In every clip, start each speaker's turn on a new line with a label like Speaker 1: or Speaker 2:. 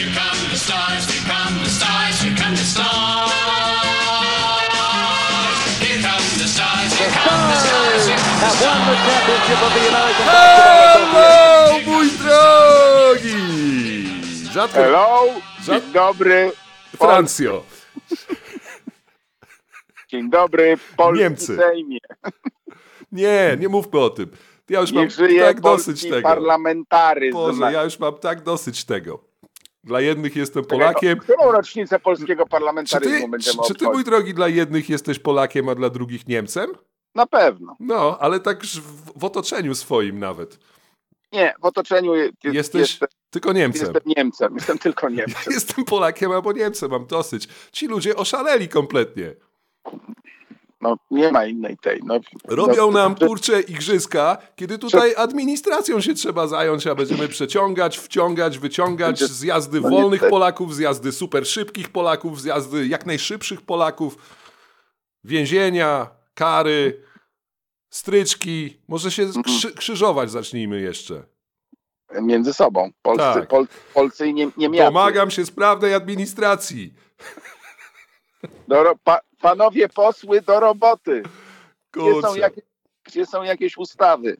Speaker 1: here come the stars, here come the stars, here come the stars. Here come the stars, here come the stars, here come the
Speaker 2: have won the championship of the American
Speaker 3: Hello, mój drogi! Rzadko...
Speaker 4: Hello, dzień dobry.
Speaker 3: Francjo.
Speaker 4: Dzień dobry, polski
Speaker 3: Niemcy.
Speaker 4: Sejmie.
Speaker 3: Nie, nie mówmy o tym. Ja już mam
Speaker 4: Niech żyje
Speaker 3: tak dosyć tego.
Speaker 4: parlamentaryzm.
Speaker 3: Boże, ja już mam tak dosyć tego. Dla jednych jestem Polakiem.
Speaker 4: Którą rocznicę polskiego
Speaker 3: Czy
Speaker 4: parlamentaryzmu
Speaker 3: ty,
Speaker 4: będziemy
Speaker 3: czy, czy ty, mój drogi, dla jednych jesteś Polakiem, a dla drugich Niemcem?
Speaker 4: Na pewno.
Speaker 3: No, ale tak w, w otoczeniu swoim nawet.
Speaker 4: Nie, w otoczeniu je, jest,
Speaker 3: Jesteś
Speaker 4: jestem,
Speaker 3: tylko Niemcem.
Speaker 4: jestem Niemcem. Jestem tylko Niemcem.
Speaker 3: Jestem Polakiem albo Niemcem, mam dosyć. Ci ludzie oszaleli kompletnie.
Speaker 4: No, nie ma innej tej. No,
Speaker 3: Robią
Speaker 4: no,
Speaker 3: nam kurcze igrzyska, kiedy tutaj administracją się trzeba zająć, a będziemy przeciągać, wciągać, wyciągać z jazdy
Speaker 4: No
Speaker 3: wolnych. Polaków, z jazdy super szybkich Polaków, z jazdy jak najszybszych Polaków, więzienia, kary, stryczki. Może się
Speaker 4: Mhm.
Speaker 3: krzy krzyżować zacznijmy jeszcze.
Speaker 4: Między sobą. Polscy,
Speaker 3: Tak.
Speaker 4: Pol, Polscy i nie, Niemiacy.
Speaker 3: Pomagam się sprawnej administracji.
Speaker 4: Do, ro- pa, panowie posły do roboty. Gdzie są, jakieś, gdzie są jakieś ustawy?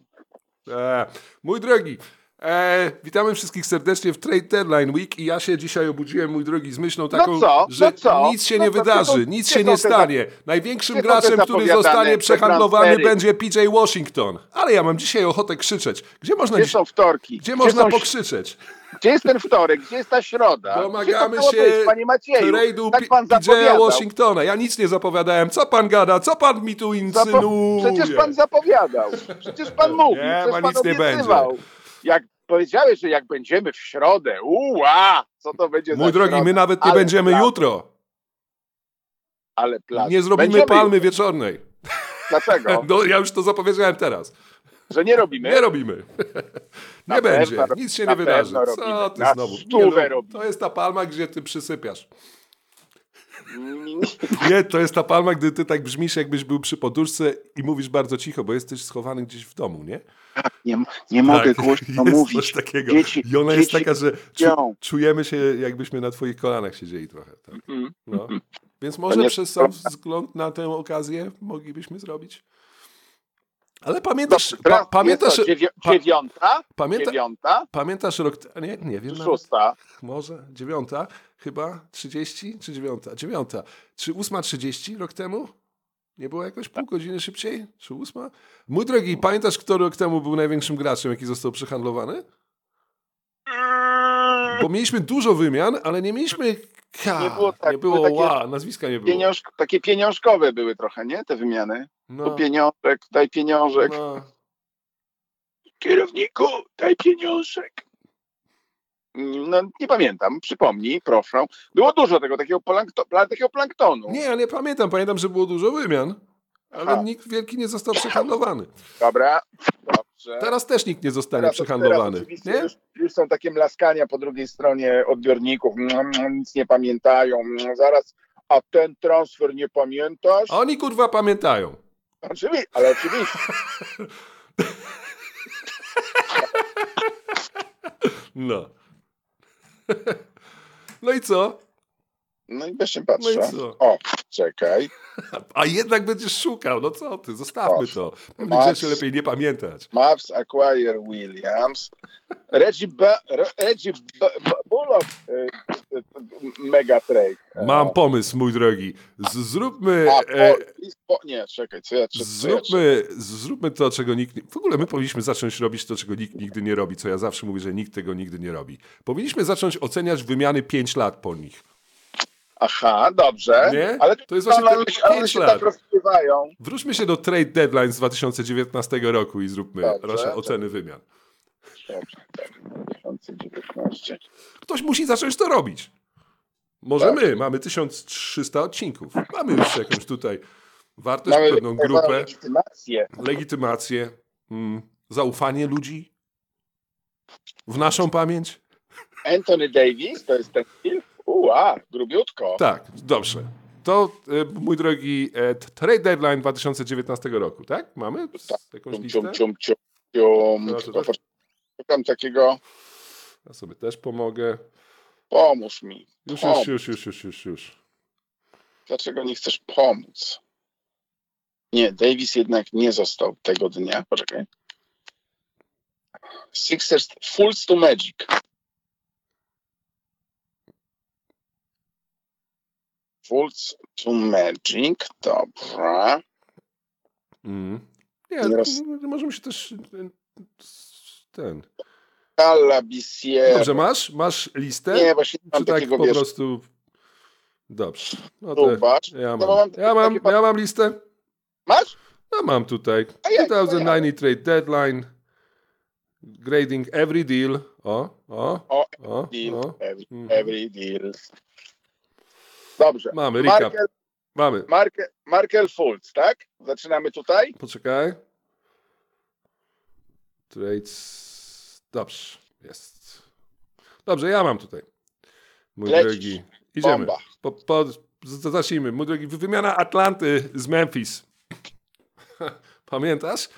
Speaker 3: E, mój drogi, e, witamy wszystkich serdecznie w Trade Deadline Week i ja się dzisiaj obudziłem, mój drogi, z myślą taką,
Speaker 4: co?
Speaker 3: że
Speaker 4: No co?
Speaker 3: nic się
Speaker 4: No
Speaker 3: nie
Speaker 4: to
Speaker 3: wydarzy,
Speaker 4: gdzie są-
Speaker 3: nic
Speaker 4: gdzie
Speaker 3: się nie
Speaker 4: te za-
Speaker 3: stanie. Największym
Speaker 4: gdzie
Speaker 3: graczem, który zostanie przehandlowany będzie PJ Washington. Ale ja mam dzisiaj ochotę krzyczeć. Gdzie można,
Speaker 4: Gdzie są wtorki?
Speaker 3: gdzie można
Speaker 4: są,
Speaker 3: pokrzyczeć?
Speaker 4: Gdzie jest ten wtorek? Gdzie jest ta środa?
Speaker 3: Domagamy się
Speaker 4: być, panie Macieju?
Speaker 3: trade'u
Speaker 4: Tak pan
Speaker 3: PJ. Washingtona. Ja nic nie zapowiadałem. Co pan gada? Co pan mi tu
Speaker 4: Zapo-
Speaker 3: insynuuje?
Speaker 4: Przecież pan zapowiadał. Przecież pan mówił.
Speaker 3: Nie,
Speaker 4: Przecież pan
Speaker 3: nic nie
Speaker 4: obiecywał. Jak powiedziałeś, że jak będziemy w środę, uła, co to będzie
Speaker 3: Mój
Speaker 4: za
Speaker 3: drogi,
Speaker 4: środa?
Speaker 3: my nawet nie
Speaker 4: Ale
Speaker 3: będziemy
Speaker 4: plac,
Speaker 3: jutro.
Speaker 4: Ale plac.
Speaker 3: Nie zrobimy
Speaker 4: Będziemy
Speaker 3: palmy
Speaker 4: jutro.
Speaker 3: wieczornej.
Speaker 4: Dlaczego?
Speaker 3: No, ja już to zapowiedziałem teraz.
Speaker 4: Że nie robimy?
Speaker 3: Nie robimy.
Speaker 4: Na
Speaker 3: Nie będzie.
Speaker 4: pewno
Speaker 3: Nic się nie wydarzy. Co
Speaker 4: robimy.
Speaker 3: ty
Speaker 4: Na
Speaker 3: znowu?
Speaker 4: stówę
Speaker 3: no, to jest ta palma, gdzie ty przysypiasz.
Speaker 4: Mm,
Speaker 3: Nie, to jest ta palma, gdy ty tak brzmisz, jakbyś był przy poduszce i mówisz bardzo cicho, bo jesteś schowany gdzieś w domu, nie?
Speaker 4: Nie, nie mogę
Speaker 3: Tak,
Speaker 4: głośno
Speaker 3: jest
Speaker 4: mówić.
Speaker 3: coś takiego.
Speaker 4: Dzieci,
Speaker 3: I ona jest taka, że czu, czujemy się, jakbyśmy na twoich kolanach siedzieli trochę. Tak?
Speaker 4: Mm.
Speaker 3: No. Więc może
Speaker 4: nie-
Speaker 3: przez sam wzgląd na tę okazję moglibyśmy zrobić. Ale pamiętasz, pa, pamiętasz,
Speaker 4: to dziewię-
Speaker 3: pa-
Speaker 4: dziewiąta?
Speaker 3: pamięta,
Speaker 4: Dziewiąta?
Speaker 3: pamiętasz rok, nie, nie wiem, nawet,
Speaker 4: Szósta?
Speaker 3: może dziewiąta, chyba 30 czy dziewiąta? Dziewiąta. Czy ósma 30 rok temu? Nie było jakoś pół godziny szybciej? Czy ósma? Mój drogi, pamiętasz, kto rok temu był największym graczem, jaki został przehandlowany? Bo mieliśmy dużo wymian, ale nie mieliśmy
Speaker 4: Nie było tak,
Speaker 3: nie było
Speaker 4: takie
Speaker 3: ła, nazwiska nie było.
Speaker 4: Pieniąż, takie pieniążkowe były trochę, nie? Te wymiany.
Speaker 3: No,
Speaker 4: Tu pieniążek, daj pieniążek.
Speaker 3: no.
Speaker 4: Kierowniku, daj pieniążek. No, nie pamiętam, przypomnij, proszę. Było dużo tego, takiego, plankto, pla- takiego planktonu.
Speaker 3: Nie, ja nie pamiętam. Pamiętam, że było dużo wymian, ale
Speaker 4: Aha.
Speaker 3: nikt wielki nie został przehandlowany.
Speaker 4: Dobra, dobrze.
Speaker 3: Teraz też nikt nie zostanie
Speaker 4: Teraz-
Speaker 3: przehandlowany.
Speaker 4: Teraz
Speaker 3: Nie?
Speaker 4: już, już są takie mlaskania po drugiej stronie odbiorników. Mm, mm, Nic nie pamiętają. Mm, Zaraz, a ten transfer nie pamiętasz?
Speaker 3: Oni kurwa pamiętają.
Speaker 4: Oczywiście, ale oczywiście.
Speaker 3: No. No i co?
Speaker 4: No i właśnie
Speaker 3: No
Speaker 4: patrzę.
Speaker 3: i co?
Speaker 4: O, czekaj.
Speaker 3: A jednak będziesz szukał. No co ty? Zostawmy to. Pewnych rzeczy lepiej nie pamiętać.
Speaker 4: Mavs acquire Williams. Reggie, ba- Reggie ba- Bullock. y, y, mega trade.
Speaker 3: Mam pomysł, mój drogi. Zróbmy...
Speaker 4: A,
Speaker 3: E,
Speaker 4: po, po, nie, czekaj, co ja, co, co ja
Speaker 3: Zróbmy, zróbmy to, czego nikt. W ogóle my powinniśmy zacząć robić to, czego nikt nigdy nie robi, co ja zawsze mówię, że nikt tego nigdy nie robi. Powinniśmy zacząć oceniać wymiany 5 lat po nich.
Speaker 4: Aha, dobrze.
Speaker 3: Nie?
Speaker 4: Ale
Speaker 3: To jest właśnie
Speaker 4: one,
Speaker 3: te
Speaker 4: one się tak rozpływają.
Speaker 3: Wróćmy się do trade deadline z 2019 roku i zróbmy nasze oceny wymian.
Speaker 4: Dobrze, tak, 2019.
Speaker 3: Ktoś musi zacząć to robić. Może
Speaker 4: Tak.
Speaker 3: my, mamy 1300 odcinków. Mamy już jakąś tutaj wartość,
Speaker 4: Mamy
Speaker 3: pewną grupę,
Speaker 4: legitymację.
Speaker 3: legitymację, mm, zaufanie ludzi w naszą pamięć.
Speaker 4: Anthony Davis, to jest ten film? Ua, grubiutko.
Speaker 3: Tak, dobrze. To, e, mój drogi, e, trade deadline 2019 roku, tak? Mamy S- jakąś
Speaker 4: Cium,
Speaker 3: listę?
Speaker 4: cium, cium, cium.
Speaker 3: No,
Speaker 4: Szukam takiego.
Speaker 3: Ja sobie też pomogę.
Speaker 4: Pomóż mi.
Speaker 3: Już,
Speaker 4: Pomóż.
Speaker 3: już, już, już, już, już, już.
Speaker 4: Dlaczego nie chcesz pomóc? Nie, Davis jednak nie został tego dnia. Poczekaj. Sixers Fools to Magic. Fools to Magic. Dobra.
Speaker 3: Mm. Nie,
Speaker 4: Teraz-
Speaker 3: to możemy się też... Ten...
Speaker 4: Calabisier.
Speaker 3: Dobrze, masz? Masz listę?
Speaker 4: Nie, właśnie nie mam
Speaker 3: Czy tak
Speaker 4: takiego,
Speaker 3: po
Speaker 4: wiesz,
Speaker 3: prostu... Dobrze. No
Speaker 4: zobacz.
Speaker 3: ja mam. Ja mam, ja mam listę.
Speaker 4: Masz?
Speaker 3: Ja mam tutaj.
Speaker 4: A jak?
Speaker 3: 2009 trade deadline. Grading every deal. O, o,
Speaker 4: O,
Speaker 3: o,
Speaker 4: deal.
Speaker 3: o.
Speaker 4: Every,
Speaker 3: Mhm.
Speaker 4: every deal. Dobrze.
Speaker 3: Mamy recap.
Speaker 4: Markel,
Speaker 3: Mamy.
Speaker 4: Markel, Markel Fultz, tak? Zaczynamy tutaj.
Speaker 3: Poczekaj. Trades. Dobrze, jest. Dobrze, ja mam tutaj. Mój
Speaker 4: Lecisz.
Speaker 3: drogi. Idziemy.
Speaker 4: Bomba.
Speaker 3: Po, po, zacznijmy. Mój drogi, wymiana Atlanty z Memphis. Pamiętasz?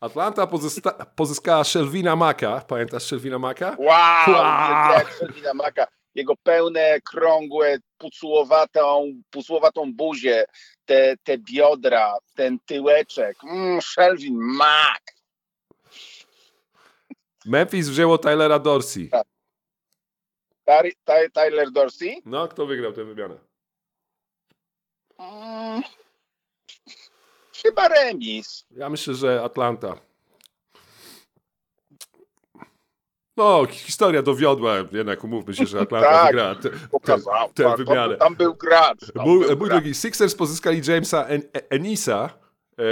Speaker 3: Atlanta pozysta- pozyskała Shelvina Maka. Pamiętasz Shelvina Maka?
Speaker 4: Wow!
Speaker 3: Wow.
Speaker 4: Shelvina Maka. Jego pełne, krągłe, pucułowatą, pucułowatą buzię, te, te biodra, ten tyłeczek. Mm, Shelvin Mak.
Speaker 3: Memphis wzięło Tylera Dorsey.
Speaker 4: Ty- Ty- Tyler Dorsey.
Speaker 3: No, kto wygrał tę wymianę?
Speaker 4: Mm, chyba remis.
Speaker 3: Ja myślę, że Atlanta. No, historia dowiodła, jednak umówmy się, że Atlanta
Speaker 4: Tak,
Speaker 3: wygrała tę-
Speaker 4: Pokazał.
Speaker 3: tę
Speaker 4: Tak,
Speaker 3: wymianę.
Speaker 4: Tam był gracz. Tam
Speaker 3: Mój,
Speaker 4: był
Speaker 3: mój drogi, Sixers pozyskali Jamesa en, En- Enisa, e,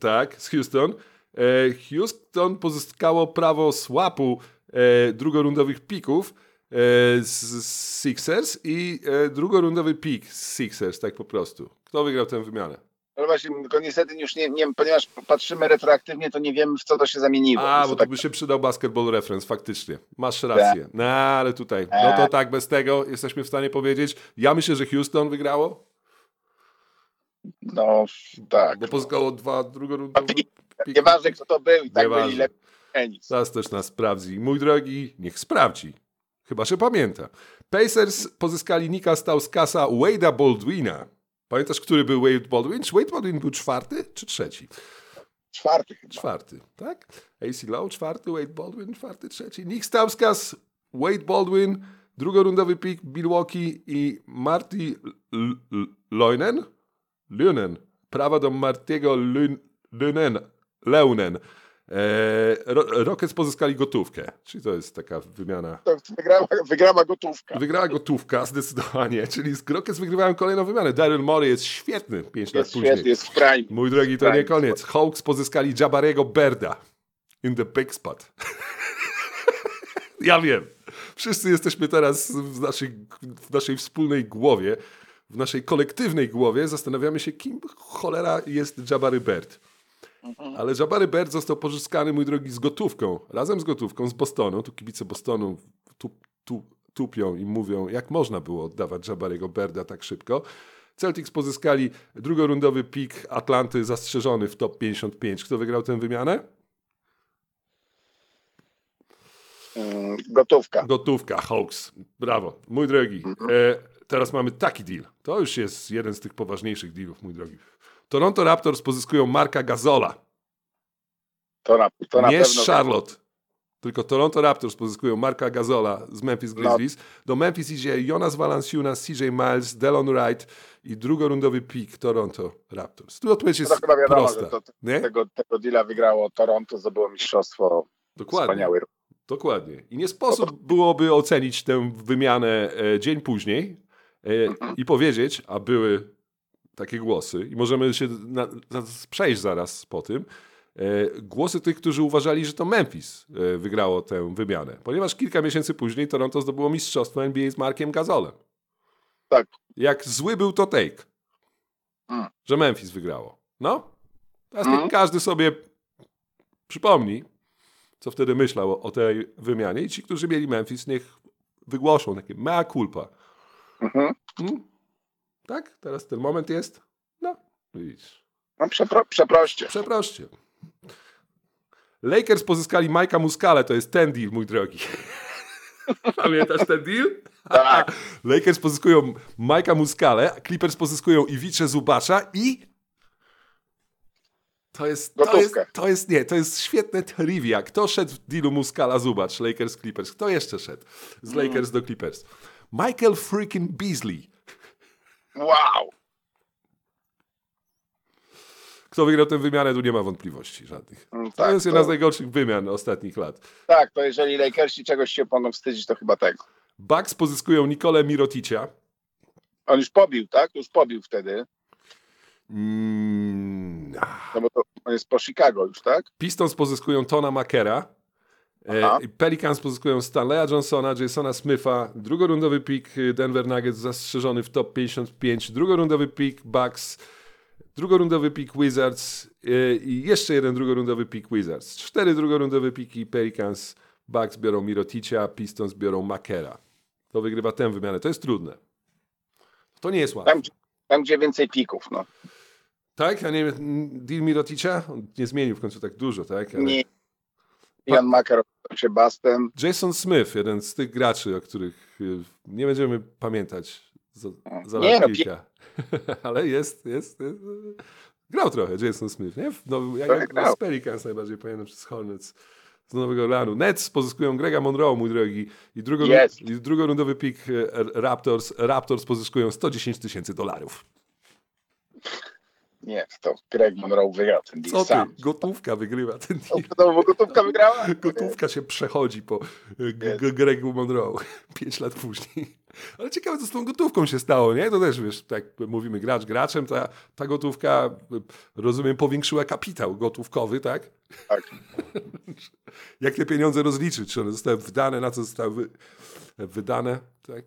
Speaker 3: tak, z Houston. E, Houston pozyskało prawo swapu e, drugorundowych pików e, z, z Sixers i e, drugorundowy pik z Sixers, tak po prostu. Kto wygrał tę wymianę?
Speaker 4: No właśnie, tylko niestety już nie, nie, ponieważ patrzymy retroaktywnie, to nie wiemy w co to się zamieniło.
Speaker 3: A,
Speaker 4: To
Speaker 3: bo
Speaker 4: tak-
Speaker 3: to by się przydał basketball reference, faktycznie. Masz rację. No, ale tutaj, no to
Speaker 4: Tak.
Speaker 3: tak, bez tego jesteśmy w stanie powiedzieć. Ja myślę, że Houston wygrało,
Speaker 4: No tak.
Speaker 3: bo pozyskało dwa drugorundowe piki.
Speaker 4: Nieważne kto to był i tak byli lepiej tenis.
Speaker 3: Zaraz też nas sprawdzi. Mój drogi, niech sprawdzi. Chyba, że pamięta. Pacers pozyskali Nika Stauskasa, Wade'a Baldwina. Pamiętasz, który był Wade Baldwin? Czy Wade Baldwin był czwarty czy trzeci?
Speaker 4: Czwarty chyba.
Speaker 3: Czwarty, tak? AC Lowe czwarty, Wade Baldwin czwarty, trzeci. Nick Stauskas, Wade Baldwin, drugorundowy pick Milwaukee i Marty Leunen? Leunen. Prawa do Martiego Leunen. Leunen. Ro- Rockets pozyskali gotówkę, czyli to jest taka wymiana.
Speaker 4: Wygrała, wygrała gotówka.
Speaker 3: Wygrała gotówka zdecydowanie, czyli z Rockets wygrywają kolejną wymianę. Daryl Morey jest świetny 5 lat
Speaker 4: Jest
Speaker 3: później.
Speaker 4: jest w prime.
Speaker 3: Mój drogi, to nie koniec. Hawks pozyskali Jabarego Berda. In the big spot. ja wiem. Wszyscy jesteśmy teraz w naszej, w naszej wspólnej głowie, w naszej kolektywnej głowie. Zastanawiamy się, kim cholera jest Jabary Bird. Ale Jabary Bird został pozyskany, mój drogi, z gotówką. Razem z gotówką z Bostonu. Tu kibice Bostonu tu, tu, tupią i mówią, jak można było oddawać Jabarego Berda tak szybko. Celtics pozyskali drugorundowy pik Atlanty zastrzeżony w top 55. Kto wygrał tę wymianę?
Speaker 4: Mm, Gotówka.
Speaker 3: Gotówka, Hawks. Brawo. Mój drogi, e, teraz mamy taki deal. To już jest jeden z tych poważniejszych dealów, mój drogi. Toronto Raptors pozyskują Marka Gazola.
Speaker 4: To na, to na
Speaker 3: nie
Speaker 4: pewno.
Speaker 3: Charlotte. Tylko Toronto Raptors pozyskują Marka Gazola z Memphis
Speaker 4: No.
Speaker 3: Grizzlies. Do Memphis idzie Jonas Valanciunas, CJ Miles, Delon Wright i drugorundowy pik Toronto Raptors. Tu odpowiedź
Speaker 4: To
Speaker 3: jest
Speaker 4: chyba wiadomo,
Speaker 3: prosta.
Speaker 4: że to, tego, tego deala wygrało Toronto, zdobyło mistrzostwo.
Speaker 3: Dokładnie.
Speaker 4: Wspaniały.
Speaker 3: Dokładnie. I nie sposób byłoby ocenić tę wymianę e, dzień później e, i powiedzieć, a były takie głosy, i możemy się na, na, przejść zaraz po tym, e, głosy tych, którzy uważali, że to Memphis e, wygrało tę wymianę. Ponieważ kilka miesięcy później Toronto zdobyło mistrzostwo NBA z Markiem Gazolem.
Speaker 4: Tak.
Speaker 3: Jak zły był to take,
Speaker 4: Mm.
Speaker 3: że Memphis wygrało. No, teraz
Speaker 4: Mm.
Speaker 3: każdy sobie przypomni, co wtedy myślał o, o tej wymianie i ci, którzy mieli Memphis, niech wygłoszą takie mea culpa.
Speaker 4: Mhm.
Speaker 3: Hmm? Tak? Teraz ten moment jest? No, widzisz.
Speaker 4: No przepro, przeproście.
Speaker 3: Przeproście. Lakers pozyskali Majka Muscale, to jest ten deal, mój drogi. Pamiętasz ten deal?
Speaker 4: Tak.
Speaker 3: Lakers pozyskują Majka Muscale, Clippers pozyskują Iwicze Zubacza i to jest, to jest, to jest, nie, to jest świetne trivia. Kto szedł w dealu Muscala Zubacz, Lakers Clippers? Kto jeszcze szedł z
Speaker 4: Mm.
Speaker 3: Lakers do Clippers? Michael freaking Beasley.
Speaker 4: Wow.
Speaker 3: Kto wygrał tę wymianę, tu nie ma wątpliwości żadnych. To
Speaker 4: tak,
Speaker 3: jest jedna
Speaker 4: to-
Speaker 3: z najgorszych wymian ostatnich lat.
Speaker 4: Tak, to jeżeli Lakersi czegoś się mogą wstydzić, to chyba tego.
Speaker 3: Bucks pozyskują Nikolę Miroticia.
Speaker 4: On już pobił, tak? Już pobił wtedy.
Speaker 3: Mm.
Speaker 4: No bo to on jest po Chicago już, tak?
Speaker 3: Pistons pozyskują Tona Makera.
Speaker 4: Aha.
Speaker 3: E, Pelicans pozyskują Stanleya Johnsona, Jasona Smitha, drugorundowy pick y, Denver Nuggets zastrzeżony w top 55, drugorundowy pick Bucks, drugorundowy pick Wizards y, i jeszcze jeden drugorundowy pick Wizards. Cztery drugorundowe piki Pelicans, Bucks biorą Miroticia, Pistons biorą Makera. To wygrywa tę wymianę. To jest trudne. To nie jest łatwe.
Speaker 4: Tam, tam gdzie więcej pików, no.
Speaker 3: Tak? A nie deal Miroticia? On nie zmienił w końcu tak dużo, tak? Ale-
Speaker 4: Nie. Jan Makar się Bastem.
Speaker 3: Jason Smith, jeden z tych graczy, o których y, nie będziemy pamiętać za, za
Speaker 4: Nie, no,
Speaker 3: kilka. Ale jest, jest, jest. Grał trochę Jason Smith, nie? No, ja
Speaker 4: Trochę
Speaker 3: ja
Speaker 4: grał.
Speaker 3: z Pelicans najbardziej pamiętam przez Hornets z Nowego Orleanu. Nets pozyskują Grega Monroe, mój drogi, i, drugo,
Speaker 4: Jest.
Speaker 3: i drugorundowy pick y, Raptors. Raptors pozyskują 110 tysięcy dolarów.
Speaker 4: Nie, to Greg Monroe wygrał ten
Speaker 3: Co
Speaker 4: deal
Speaker 3: ty?
Speaker 4: sam.
Speaker 3: Gotówka wygrywa ten deal.
Speaker 4: To, bo gotówka wygrała?
Speaker 3: Gotówka się przechodzi po y, Gregu Monroe pięć lat później. Ale ciekawe, co z tą gotówką się stało, nie? To też, wiesz, tak mówimy gracz graczem, ta, ta gotówka, y, rozumiem, powiększyła kapitał gotówkowy, tak?
Speaker 4: Tak.
Speaker 3: Jak te pieniądze rozliczyć? Czy one zostały wydane, na co zostały wy, wydane, tak?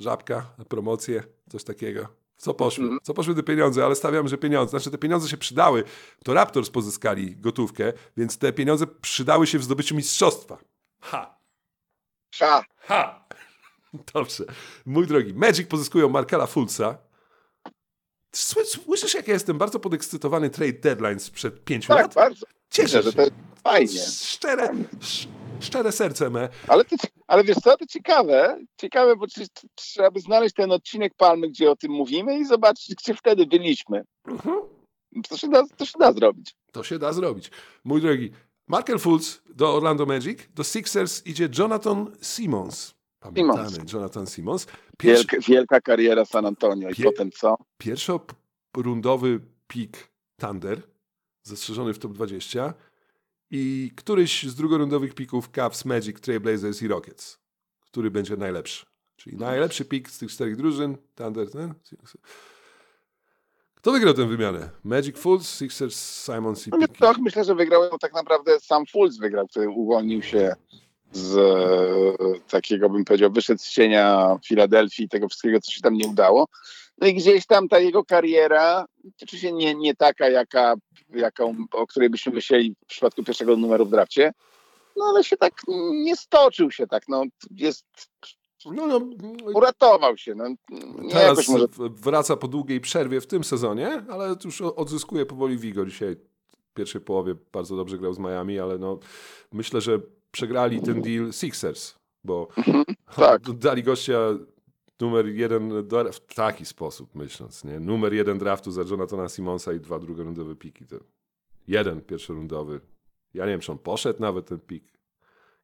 Speaker 3: Żabka, na promocję, coś takiego. Co poszły?
Speaker 4: Mhm.
Speaker 3: Co poszły te pieniądze? Ale stawiam, że pieniądze, znaczy te pieniądze się przydały. To Raptors pozyskali gotówkę, więc te pieniądze przydały się w zdobyciu mistrzostwa. Ha!
Speaker 4: Sza.
Speaker 3: Ha! Dobrze. Mój drogi, Magic pozyskują Markela Fultza. Sły- Słyszysz, jak ja jestem bardzo podekscytowany trade deadline sprzed pięciu
Speaker 4: Tak,
Speaker 3: lat?
Speaker 4: bardzo.
Speaker 3: Cieszę
Speaker 4: Myślę, że
Speaker 3: się.
Speaker 4: to jest fajnie.
Speaker 3: Szczere, sz- szczere serce me.
Speaker 4: Ale, to, ale wiesz co, to ciekawe, ciekawe, bo czy, trzeba by znaleźć ten odcinek Palmy, gdzie o tym mówimy i zobaczyć, gdzie wtedy byliśmy.
Speaker 3: Mhm.
Speaker 4: To się da, to się da zrobić.
Speaker 3: To się da zrobić. Mój drogi, Markel Fultz do Orlando Magic, do Sixers idzie Jonathan Simmons. Pamiętamy,
Speaker 4: Simmons.
Speaker 3: Jonathan Simmons. Pierwszy,
Speaker 4: Wielka, wielka kariera San Antonio i
Speaker 3: Pie-
Speaker 4: potem co?
Speaker 3: pierwszorundowy pik Thunder, zastrzeżony w top 20 i któryś z drugorundowych pików Cavs, Magic, Trailblazers i Rockets, który będzie najlepszy. Czyli najlepszy pik z tych czterech drużyn, Thunder, ten? Kto wygrał tę wymianę? Magic Fultz, Sixers, Simons i
Speaker 4: No, to myślę, że wygrał ją tak naprawdę sam Fultz wygrał, który uwolnił się z e, takiego, bym powiedział, wyszedł z cienia Filadelfii tego wszystkiego, co się tam nie udało. No i gdzieś tam ta jego kariera, oczywiście nie, nie taka, jaka, jaką, o której byśmy myśleli w przypadku pierwszego numeru w drafcie, no ale się tak nie stoczył się tak, no jest,
Speaker 3: No, no,
Speaker 4: uratował się, no
Speaker 3: teraz
Speaker 4: może,
Speaker 3: wraca po długiej przerwie w tym sezonie, ale już odzyskuje powoli wigor. Dzisiaj w pierwszej połowie bardzo dobrze grał z Miami, ale no, myślę, że przegrali ten deal Sixers, bo
Speaker 4: tak.
Speaker 3: dali gościa numer jeden w taki sposób, myśląc, nie? Numer jeden draftu za Jonathana Simonsa i dwa drugorundowe piki. To jeden pierwszorundowy. Ja nie wiem, czy on poszedł nawet ten pik.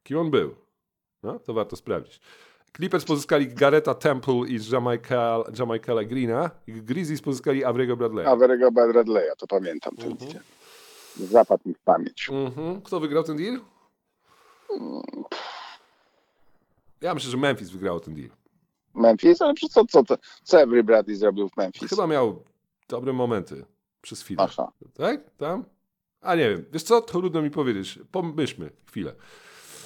Speaker 3: Kim on był? No, to warto sprawdzić. Clippers pozyskali Gareta Temple i Jamaica, Jamaicala Greena. i Grizzlies pozyskali Avrego Bradley'a.
Speaker 4: Averego Bradley'a, to pamiętam ten
Speaker 3: Mhm.
Speaker 4: deal. Zapadł mi w pamięć.
Speaker 3: Mhm. Kto wygrał ten deal? Ja myślę, że Memphis wygrało ten deal.
Speaker 4: Memphis, ale przez co, co, co, Avery Bradley zrobił w Memphis?
Speaker 3: Chyba miał dobre momenty przez chwilę.
Speaker 4: Aha.
Speaker 3: Tak? Tam? A nie wiem. Wiesz co? Trudno mi powiedzieć. Pomyślmy chwilę.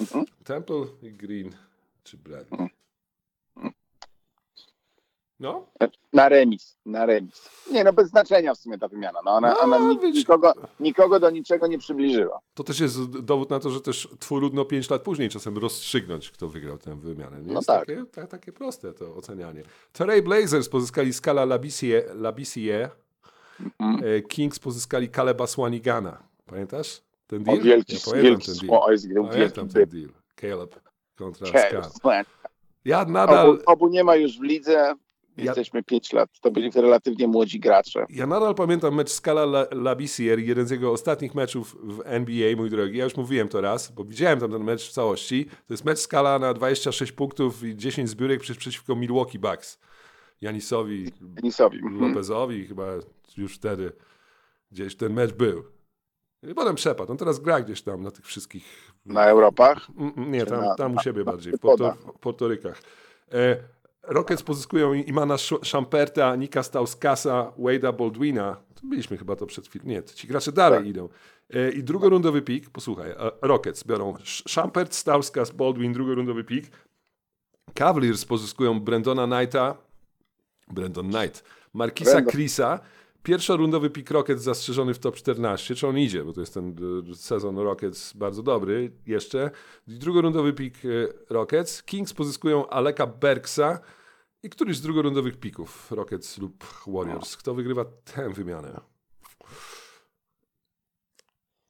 Speaker 4: Mhm.
Speaker 3: Temple i Green czy Bradley? No?
Speaker 4: Na remis, na remis. Nie, no bez znaczenia w sumie ta wymiana. No ona,
Speaker 3: No,
Speaker 4: ona nikogo, nikogo do niczego nie przybliżyła.
Speaker 3: To też jest dowód na to, że też trudno 5 lat później czasem rozstrzygnąć, kto wygrał tę wymianę. Nie
Speaker 4: No
Speaker 3: jest
Speaker 4: tak.
Speaker 3: takie, ta, takie proste to ocenianie. Trail Blazers pozyskali Scala Labissiere, Labissiere.
Speaker 4: Mhm.
Speaker 3: E, Kings pozyskali Kaleba Swanigana. Pamiętasz ten
Speaker 4: O
Speaker 3: deal?
Speaker 4: wielki,
Speaker 3: ja
Speaker 4: wielki
Speaker 3: ten deal.
Speaker 4: grał wielki
Speaker 3: Pamiętam ten deal. Caleb. kontra Skal. Ja nadal,
Speaker 4: Obu, obu nie ma już w lidze. Jesteśmy 5 lat. To byli relatywnie młodzi gracze.
Speaker 3: ja nadal pamiętam mecz Skala La- Labissiere, jeden z jego ostatnich meczów w NBA, mój drogi. Ja już mówiłem to raz, bo widziałem tam ten mecz w całości. To jest mecz Skala na 26 punktów i 10 zbiórek przeciwko Milwaukee Bucks. Janisowi,
Speaker 4: Denisowi. Mhm.
Speaker 3: Lopezowi chyba już wtedy gdzieś ten mecz był. I potem przepadł. On teraz gra gdzieś tam na tych wszystkich
Speaker 4: Na Europach.
Speaker 3: Mm, mm, Nie, tam, tam u siebie bardziej, w
Speaker 4: Podach.
Speaker 3: Porto, w Portorykach. E, Rockets pozyskują Imana Szamperta, Nika Stauskasa, Wade'a Baldwina. Byliśmy chyba to przed chwilą. Nie, ci gracze dalej
Speaker 4: Tak.
Speaker 3: idą. E, I drugorundowy pik, posłuchaj, e, Rockets biorą Szampert, Stauskas, Baldwin, drugorundowy pik. Cavaliers pozyskują Brandona Knighta, Brandon Knight, Markisa
Speaker 4: Brandon.
Speaker 3: Chrisa, pierwszorundowy pik Rockets zastrzeżony w top 14, czy on idzie, bo to jest ten y, sezon Rockets bardzo dobry jeszcze. Drugorundowy pik y, Rockets, Kings pozyskują Aleka Bergsa i któryś z drugorundowych pików Rockets lub Warriors. Kto wygrywa tę wymianę?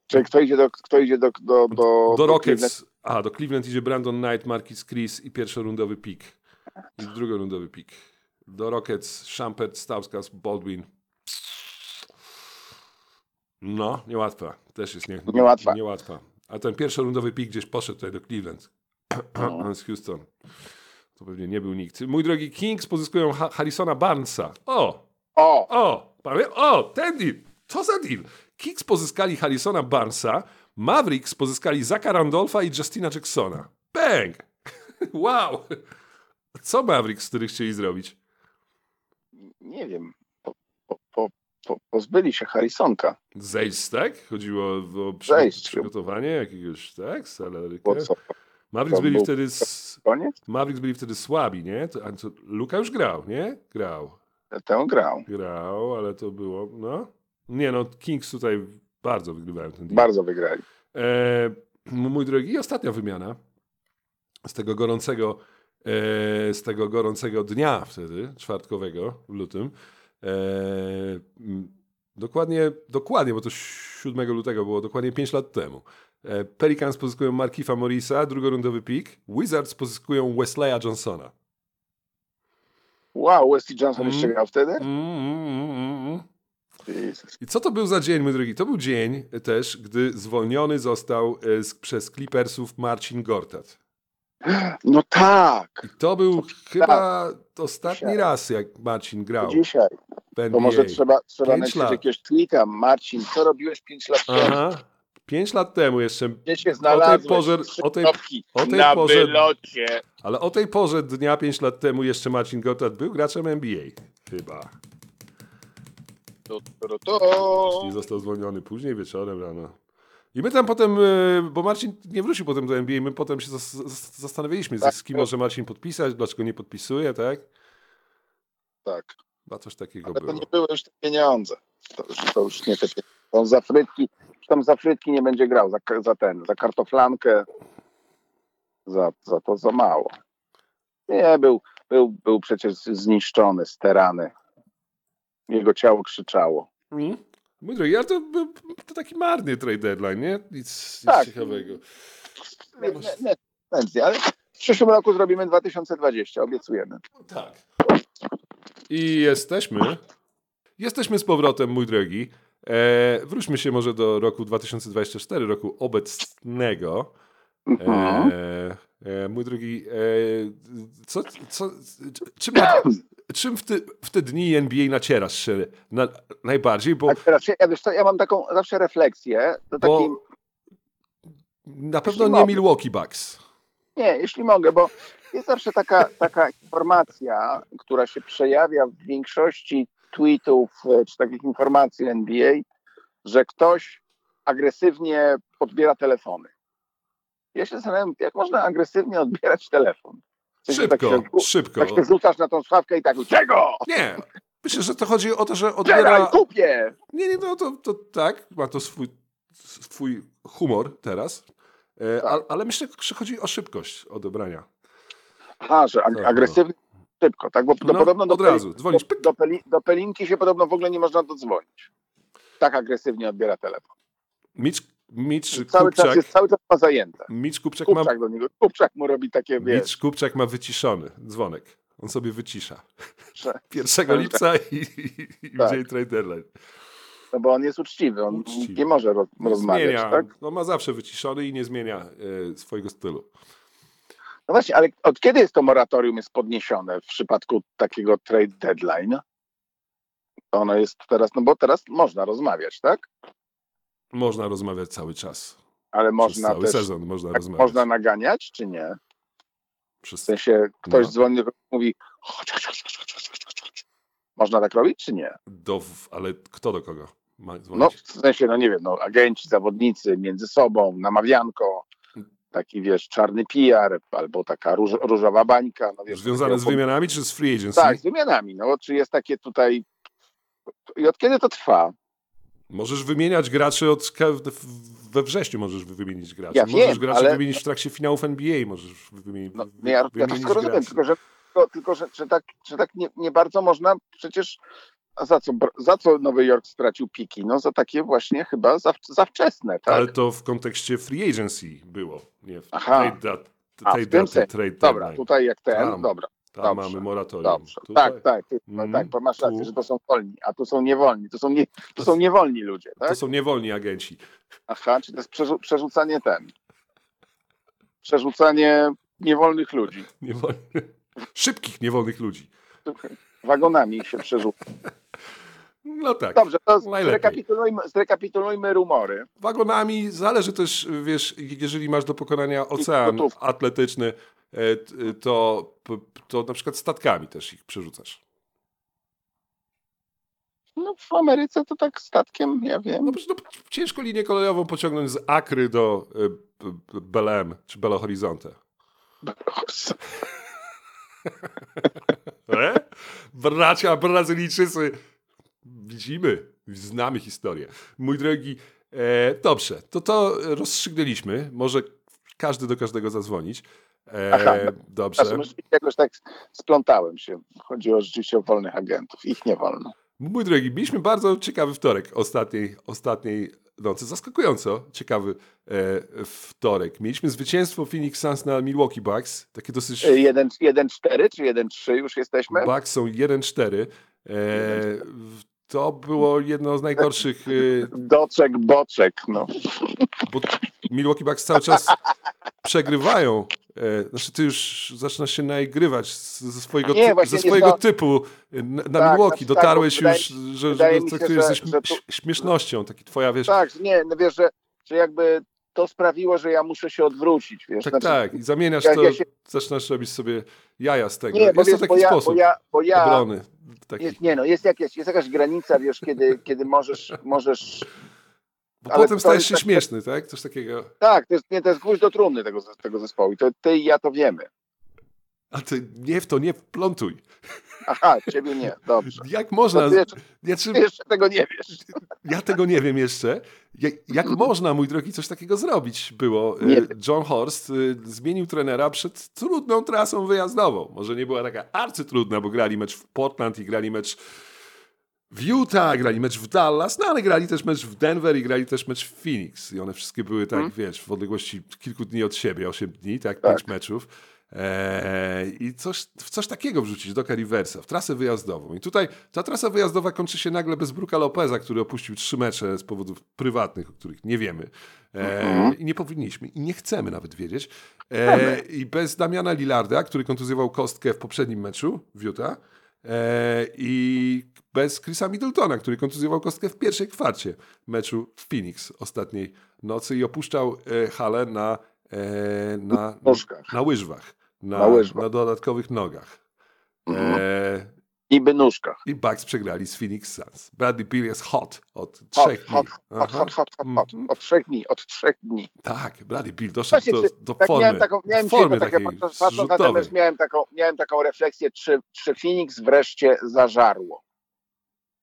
Speaker 4: Czyli kto idzie do. Kto idzie do, do, do,
Speaker 3: Do? Rockets, a do Cleveland idzie Brandon Knight, Marquis Chris i pierwszorundowy pik. I drugorundowy pik. Do Rockets, Schampert, Stauskas, Baldwin. No, niełatwa. Też jest nie,
Speaker 4: Niełatwa.
Speaker 3: niełatwa. A ten pierwszorundowy pik gdzieś poszedł tutaj do Cleveland. On z Houston. To pewnie nie był nikt. Mój drogi Kings pozyskują ha Harrisona Barnesa. O!
Speaker 4: O!
Speaker 3: O, pamię- o, ten deal. Co za deal? Kings pozyskali Harrisona Barnesa, Mavericks pozyskali Zaka Randolfa i Justina Jacksona. Bang! wow! Co Mavericks wtedy chcieli zrobić?
Speaker 4: Nie wiem. Po, po, po, po, pozbyli się Harrisonka.
Speaker 3: Zejść, tak? Chodziło o przy,
Speaker 4: Zejść.
Speaker 3: przygotowanie jakiegoś, tak? Salarykę. Mavericks
Speaker 4: to
Speaker 3: byli
Speaker 4: był-
Speaker 3: wtedy s-? Mavericks byli wtedy słabi, nie? To, co, Luka już grał, nie? Grał.
Speaker 4: Tę grał.
Speaker 3: Grał, ale to było, no. Nie no, Kings tutaj bardzo wygrywają ten deal.
Speaker 4: Bardzo wygrali.
Speaker 3: E, mój drogi, i ostatnia wymiana z tego gorącego, e, z tego gorącego dnia wtedy, czwartkowego w lutym. E, dokładnie, dokładnie, bo to 7 lutego było, dokładnie 5 lat temu. E, Pelicans pozyskują Markifa Morrisa, drugorundowy pik. Wizards pozyskują Wesleya Johnsona.
Speaker 4: Wow, Wesley Johnson jeszcze grał wtedy?
Speaker 3: Mm, mm, mm, mm. I co to był za dzień, mój drogi? To był dzień też, gdy zwolniony został e, z, przez Clippersów Marcin Gortat.
Speaker 4: No tak.
Speaker 3: I to był chyba ostatni
Speaker 4: Dzisiaj.
Speaker 3: raz, jak Marcin grał
Speaker 4: Dzisiaj. To może trzeba, trzeba napisać
Speaker 3: lat.
Speaker 4: jakiegoś tweeta. Marcin, co robiłeś 5 lat temu?
Speaker 3: Aha. Pięć lat temu jeszcze,
Speaker 4: Gdzie się znalazłeś?
Speaker 3: porze-
Speaker 4: Trzy
Speaker 3: o tej- o tej
Speaker 4: Na
Speaker 3: porze-
Speaker 4: wylocie.
Speaker 3: ale o tej porze dnia, pięć lat temu jeszcze Marcin Gortat był graczem NBA. Chyba.
Speaker 4: Tu, tu.
Speaker 3: I został zwolniony później wieczorem rano. I my tam potem, e, bo Marcin nie wrócił potem do NBA, my potem się zas- zas- zastanawialiśmy,
Speaker 4: Tak.
Speaker 3: z kim może Marcin podpisać, dlaczego nie podpisuje, tak?
Speaker 4: Tak.
Speaker 3: Chyba coś takiego
Speaker 4: Ale to
Speaker 3: było.
Speaker 4: nie były już te pieniądze. To, już- to już nie te pieniądze. On za frytki, tam za frytki nie będzie grał, za, za ten, za kartoflankę, za, za to za mało. Nie, był, był, był przecież zniszczony, sterany. Jego ciało krzyczało.
Speaker 3: Mm. Mój drogi, ale to to taki marny trade deadline, nie? Nic, nic
Speaker 4: Tak.
Speaker 3: ciekawego.
Speaker 4: Nie, nie, nie, ale w przyszłym roku zrobimy 2020, obiecujemy.
Speaker 3: Tak. I jesteśmy. Jesteśmy z powrotem, mój drogi. E, wróćmy się może do roku 2024, roku obecnego.
Speaker 4: Mhm.
Speaker 3: E, e, mój drogi, e, co, co, czym, czym w, te, w te dni NBA nacierasz się na, najbardziej? Bo
Speaker 4: teraz, ja, wiesz co, ja mam taką zawsze refleksję, to takim,
Speaker 3: na pewno
Speaker 4: Jeśli
Speaker 3: nie
Speaker 4: mogę.
Speaker 3: Milwaukee Bucks.
Speaker 4: Nie, jeśli mogę, bo jest zawsze taka, taka informacja, która się przejawia w większości tweetów e, czy takich informacji NBA, że ktoś agresywnie odbiera telefony. Ja się zastanawiam, jak można agresywnie odbierać telefon. W sensie
Speaker 3: Szybko,
Speaker 4: tak się,
Speaker 3: szybko.
Speaker 4: tak się rzucasz na tą sławkę i tak, czego?
Speaker 3: Nie. Myślę, że to chodzi o to, że odbiera.
Speaker 4: kupię!
Speaker 3: Nie, nie, no to, to tak, ma to swój, swój humor teraz. E,
Speaker 4: Tak.
Speaker 3: a, ale myślę, że chodzi o szybkość odebrania.
Speaker 4: Aha, że ag-
Speaker 3: Tak,
Speaker 4: agresywnie, szybko, tak? Bo do,
Speaker 3: No,
Speaker 4: podobno do,
Speaker 3: od razu, dzwonisz,
Speaker 4: do, do, peli, do Pelinki się podobno w ogóle nie można dodzwonić. Tak agresywnie odbiera telefon.
Speaker 3: Mitch Mitch
Speaker 4: Cały czas
Speaker 3: Kupczak,
Speaker 4: jest cały czas ma zajęte.
Speaker 3: Mitch Kupczak ma,
Speaker 4: Kupczak do niego, Kupczak mu robi takie, wiesz,
Speaker 3: Mitch Kupczak ma wyciszony dzwonek. On sobie wycisza.
Speaker 4: że,
Speaker 3: 1 lipca i, i, i
Speaker 4: Tak.
Speaker 3: dzień trade deadline.
Speaker 4: no bo on jest uczciwy, on
Speaker 3: Uczciwy.
Speaker 4: nie może roz,
Speaker 3: Nie
Speaker 4: rozmawiać,
Speaker 3: zmienia,
Speaker 4: tak?
Speaker 3: no ma zawsze wyciszony i nie zmienia e, swojego stylu.
Speaker 4: No właśnie, ale od kiedy jest to moratorium jest podniesione w przypadku takiego trade deadline? Ono jest teraz, no bo teraz można rozmawiać, tak?
Speaker 3: Można rozmawiać cały czas.
Speaker 4: Ale
Speaker 3: Przez
Speaker 4: można
Speaker 3: cały
Speaker 4: też,
Speaker 3: sezon można
Speaker 4: tak,
Speaker 3: rozmawiać.
Speaker 4: można naganiać, czy nie? W
Speaker 3: Przez,
Speaker 4: sensie ktoś
Speaker 3: No.
Speaker 4: dzwoni, mówi chodź, chodź, chodź, chodź, chodź, chodź, chodź. Można tak robić, czy nie?
Speaker 3: do, ale kto do kogo ma
Speaker 4: No w sensie, no nie wiem, no agenci, zawodnicy między sobą, namawianko, taki wiesz, czarny PR, albo taka róż, różowa bańka. No, wiesz,
Speaker 3: Związane z wymianami czy z free agency?
Speaker 4: Tak, z wymianami. No czy jest takie tutaj... I od kiedy to trwa?
Speaker 3: Możesz wymieniać graczy od we wrześniu możesz wymienić graczy.
Speaker 4: Ja
Speaker 3: możesz
Speaker 4: wiem,
Speaker 3: graczy
Speaker 4: ale-
Speaker 3: wymienić w trakcie finałów NBA, możesz wymienić.
Speaker 4: No, nie, ja, ja to wszystko rozumiem, tylko że, tylko, tylko, że, że tak, że tak nie, nie bardzo można przecież. A za co, za co Nowy Jork stracił piki? No za takie właśnie chyba za, za wczesne, tak?
Speaker 3: Ale to w kontekście free agency było, nie w
Speaker 4: Aha.
Speaker 3: trade, dat,
Speaker 4: A, w
Speaker 3: trade
Speaker 4: tym sensie.
Speaker 3: trade
Speaker 4: Dobra, tutaj jak ten,
Speaker 3: Tam.
Speaker 4: dobra,
Speaker 3: Tam
Speaker 4: dobrze,
Speaker 3: mamy moratorium.
Speaker 4: dobrze.
Speaker 3: Tutaj-
Speaker 4: Tak, tak, no,
Speaker 3: Mm,
Speaker 4: tak, bo masz rację,
Speaker 3: tu.
Speaker 4: że to są wolni, a tu są niewolni, to są, nie, to są niewolni ludzie, tak?
Speaker 3: To są niewolni agenci.
Speaker 4: Aha, czy to jest przerzu- przerzucanie ten, przerzucanie niewolnych ludzi.
Speaker 3: Szybkich niewolnych ludzi.
Speaker 4: wagonami się przerzuca.
Speaker 3: No tak.
Speaker 4: Dobrze, to zrekapitulujmy, zrekapitulujmy rumory.
Speaker 3: Wagonami zależy też, wiesz, jeżeli masz do pokonania ocean atletyczny, to, p- to na przykład statkami też ich przerzucasz.
Speaker 4: No w Ameryce to tak statkiem, ja wiem.
Speaker 3: No, przecież, no, ciężko linię kolejową pociągnąć z Akry do e, b- Belem czy Belo Horizonte. E? Bracia Brazylijczycy, widzimy, znamy historię. Mój drogi, e, dobrze, to to rozstrzygnęliśmy. Może każdy do każdego zadzwonić.
Speaker 4: Aha,
Speaker 3: E,
Speaker 4: no,
Speaker 3: dobrze.
Speaker 4: Jakoś tak splątałem się. Chodzi o rzeczywiście o wolnych agentów. Ich nie wolno.
Speaker 3: Mój drogi, mieliśmy bardzo ciekawy wtorek ostatniej, ostatniej nocy. Zaskakująco ciekawy e, wtorek. Mieliśmy zwycięstwo Phoenix Suns na Milwaukee Bucks. Takie dosyć...
Speaker 4: Y, 1-4 czy 1-3 już jesteśmy?
Speaker 3: Bucks są 1-4. E, to było jedno z najgorszych,
Speaker 4: Doczek, boczek. No.
Speaker 3: bo Milwaukee Bucks cały czas przegrywają. E, znaczy ty już zaczynasz się naigrywać ze swojego,
Speaker 4: Nie,
Speaker 3: ty, ze swojego
Speaker 4: to-
Speaker 3: typu na, na
Speaker 4: Tak,
Speaker 3: Milwaukee.
Speaker 4: znaczy tak,
Speaker 3: Dotarłeś
Speaker 4: bo wydaje-
Speaker 3: już, że, że,
Speaker 4: wydaje
Speaker 3: że
Speaker 4: się,
Speaker 3: traktujesz
Speaker 4: że-
Speaker 3: śm-
Speaker 4: że tu-
Speaker 3: śmiesznością. Taki twoja, wiesz,
Speaker 4: Tak, nie, no wiesz, że, że jakby to sprawiło, że ja muszę się odwrócić. Wiesz?
Speaker 3: Tak,
Speaker 4: Znaczy,
Speaker 3: tak. I zamieniasz
Speaker 4: ja-
Speaker 3: to,
Speaker 4: ja się-
Speaker 3: zaczynasz robić sobie jaja z tego.
Speaker 4: Nie, bo
Speaker 3: jest
Speaker 4: wiesz,
Speaker 3: to
Speaker 4: bo
Speaker 3: taki
Speaker 4: ja,
Speaker 3: sposób
Speaker 4: bo ja, bo ja
Speaker 3: obrony. Taki.
Speaker 4: jest, nie no, jest, jakieś, jest jakaś granica, wiesz, kiedy, kiedy możesz, możesz
Speaker 3: Bo
Speaker 4: ale
Speaker 3: potem stajesz się
Speaker 4: tak-
Speaker 3: śmieszny, tak? Coś takiego.
Speaker 4: Tak, to jest, nie, to jest gwóźdź do trumny tego, tego zespołu. I to ty i ja to wiemy.
Speaker 3: A ty nie w to nie wplątuj.
Speaker 4: Aha, ciebie nie, dobrze.
Speaker 3: Jak można.
Speaker 4: Ty jeszcze,
Speaker 3: Ja, czy,
Speaker 4: jeszcze tego nie wiesz.
Speaker 3: ja tego nie wiem jeszcze. Jak, jak można, mój drogi, coś takiego zrobić było?
Speaker 4: Nie
Speaker 3: E,
Speaker 4: wiem.
Speaker 3: John Horst e, zmienił trenera przed trudną trasą wyjazdową. Może nie była taka arcytrudna, bo grali mecz w Portland i grali mecz w Utah, grali mecz w Dallas, no ale grali też mecz w Denver i grali też mecz w Phoenix. I one wszystkie były tak, wiesz, w odległości kilku dni od siebie, 8 dni, tak,
Speaker 4: Tak.
Speaker 3: pięć meczów. Eee, I coś, w coś takiego wrzucić do Riversa, w trasę wyjazdową. I tutaj ta trasa wyjazdowa kończy się nagle bez Bruka Lopeza, który opuścił trzy mecze z powodów prywatnych, o których nie wiemy. Eee, I nie powinniśmy, i nie chcemy nawet wiedzieć. Eee, I bez Damiana Lillarda, który kontuzjował kostkę w poprzednim meczu w Utah. I bez Chrisa Middletona, który kontuzjował kostkę w pierwszej kwarcie meczu w Phoenix ostatniej nocy i opuszczał e, halę na, e, na,
Speaker 4: Nóżkach.
Speaker 3: na łyżwach, na,
Speaker 4: Na
Speaker 3: dodatkowych nogach.
Speaker 4: Mhm.
Speaker 3: E,
Speaker 4: Niby nóżkach.
Speaker 3: I Bucks przegrali z Phoenix Suns. Bradley Beal jest hot od
Speaker 4: Hot,
Speaker 3: trzech
Speaker 4: hot,
Speaker 3: dni.
Speaker 4: hot,
Speaker 3: Aha.
Speaker 4: hot, hot, hot, hot.
Speaker 3: Mhm.
Speaker 4: Od trzech dni, od trzech dni.
Speaker 3: Tak, Bradley Beal doszedł do, do
Speaker 4: Tak,
Speaker 3: formy,
Speaker 4: miałem taką, miałem
Speaker 3: formy
Speaker 4: takie,
Speaker 3: takiej
Speaker 4: patrząc patrząc na ten
Speaker 3: zrzutowej.
Speaker 4: mecz, miałem taką, miałem taką refleksję, czy, czy Phoenix wreszcie zażarło.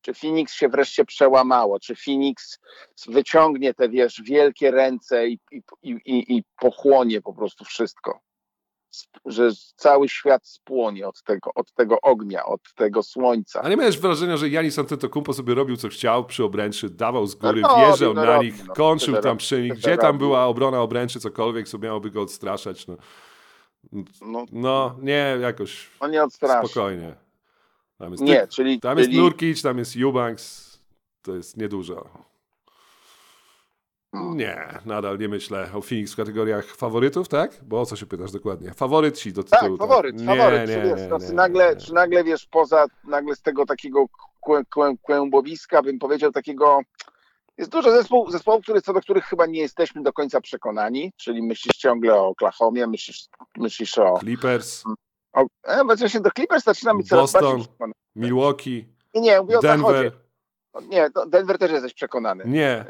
Speaker 4: Czy Phoenix się wreszcie przełamało? Czy Phoenix wyciągnie te, wiesz, wielkie ręce i, i, i, i pochłonie po prostu wszystko? Że cały świat spłonie od tego, od tego ognia, od tego słońca.
Speaker 3: A nie miałeś wrażenia, że Janis Antetokounmpo sobie robił co chciał przy obręczy, dawał z góry,
Speaker 4: No
Speaker 3: wjeżdżał
Speaker 4: no
Speaker 3: na
Speaker 4: robi,
Speaker 3: nich,
Speaker 4: no.
Speaker 3: kończył tam przy nich. Gdzie tam była obrona obręczy, cokolwiek, co miałoby go odstraszać. No,
Speaker 4: No,
Speaker 3: no nie, jakoś
Speaker 4: no nie odstraszy.
Speaker 3: spokojnie. Tam jest,
Speaker 4: Nie, czyli,
Speaker 3: tam jest
Speaker 4: czyli
Speaker 3: Nurkic, tam jest Eubanks, to jest niedużo.
Speaker 4: No.
Speaker 3: Nie, nadal nie myślę o Phoenix w kategoriach faworytów, tak? Bo o co się pytasz dokładnie? Faworyt ci do
Speaker 4: tak,
Speaker 3: tytułu.
Speaker 4: faworyt,
Speaker 3: Nie,
Speaker 4: faworyt.
Speaker 3: nie,
Speaker 4: czy, wiesz,
Speaker 3: nie,
Speaker 4: no,
Speaker 3: nie,
Speaker 4: czy, nagle,
Speaker 3: nie.
Speaker 4: czy nagle, wiesz, poza nagle z tego takiego kłę, kłę, kłębowiska, bym powiedział, takiego jest dużo zespołów, zespołów co do których chyba nie jesteśmy do końca przekonani, czyli myślisz ciągle o Oklahomie, myślisz, myślisz o...
Speaker 3: Clippers,
Speaker 4: o e, właśnie do Clippers zaczynamy coraz
Speaker 3: Boston.
Speaker 4: bardziej przekonani.
Speaker 3: Milwaukee,
Speaker 4: Nie, nie, mówię o
Speaker 3: Denver.
Speaker 4: zachodzie. Nie, do Denver też jesteś przekonany.
Speaker 3: Nie.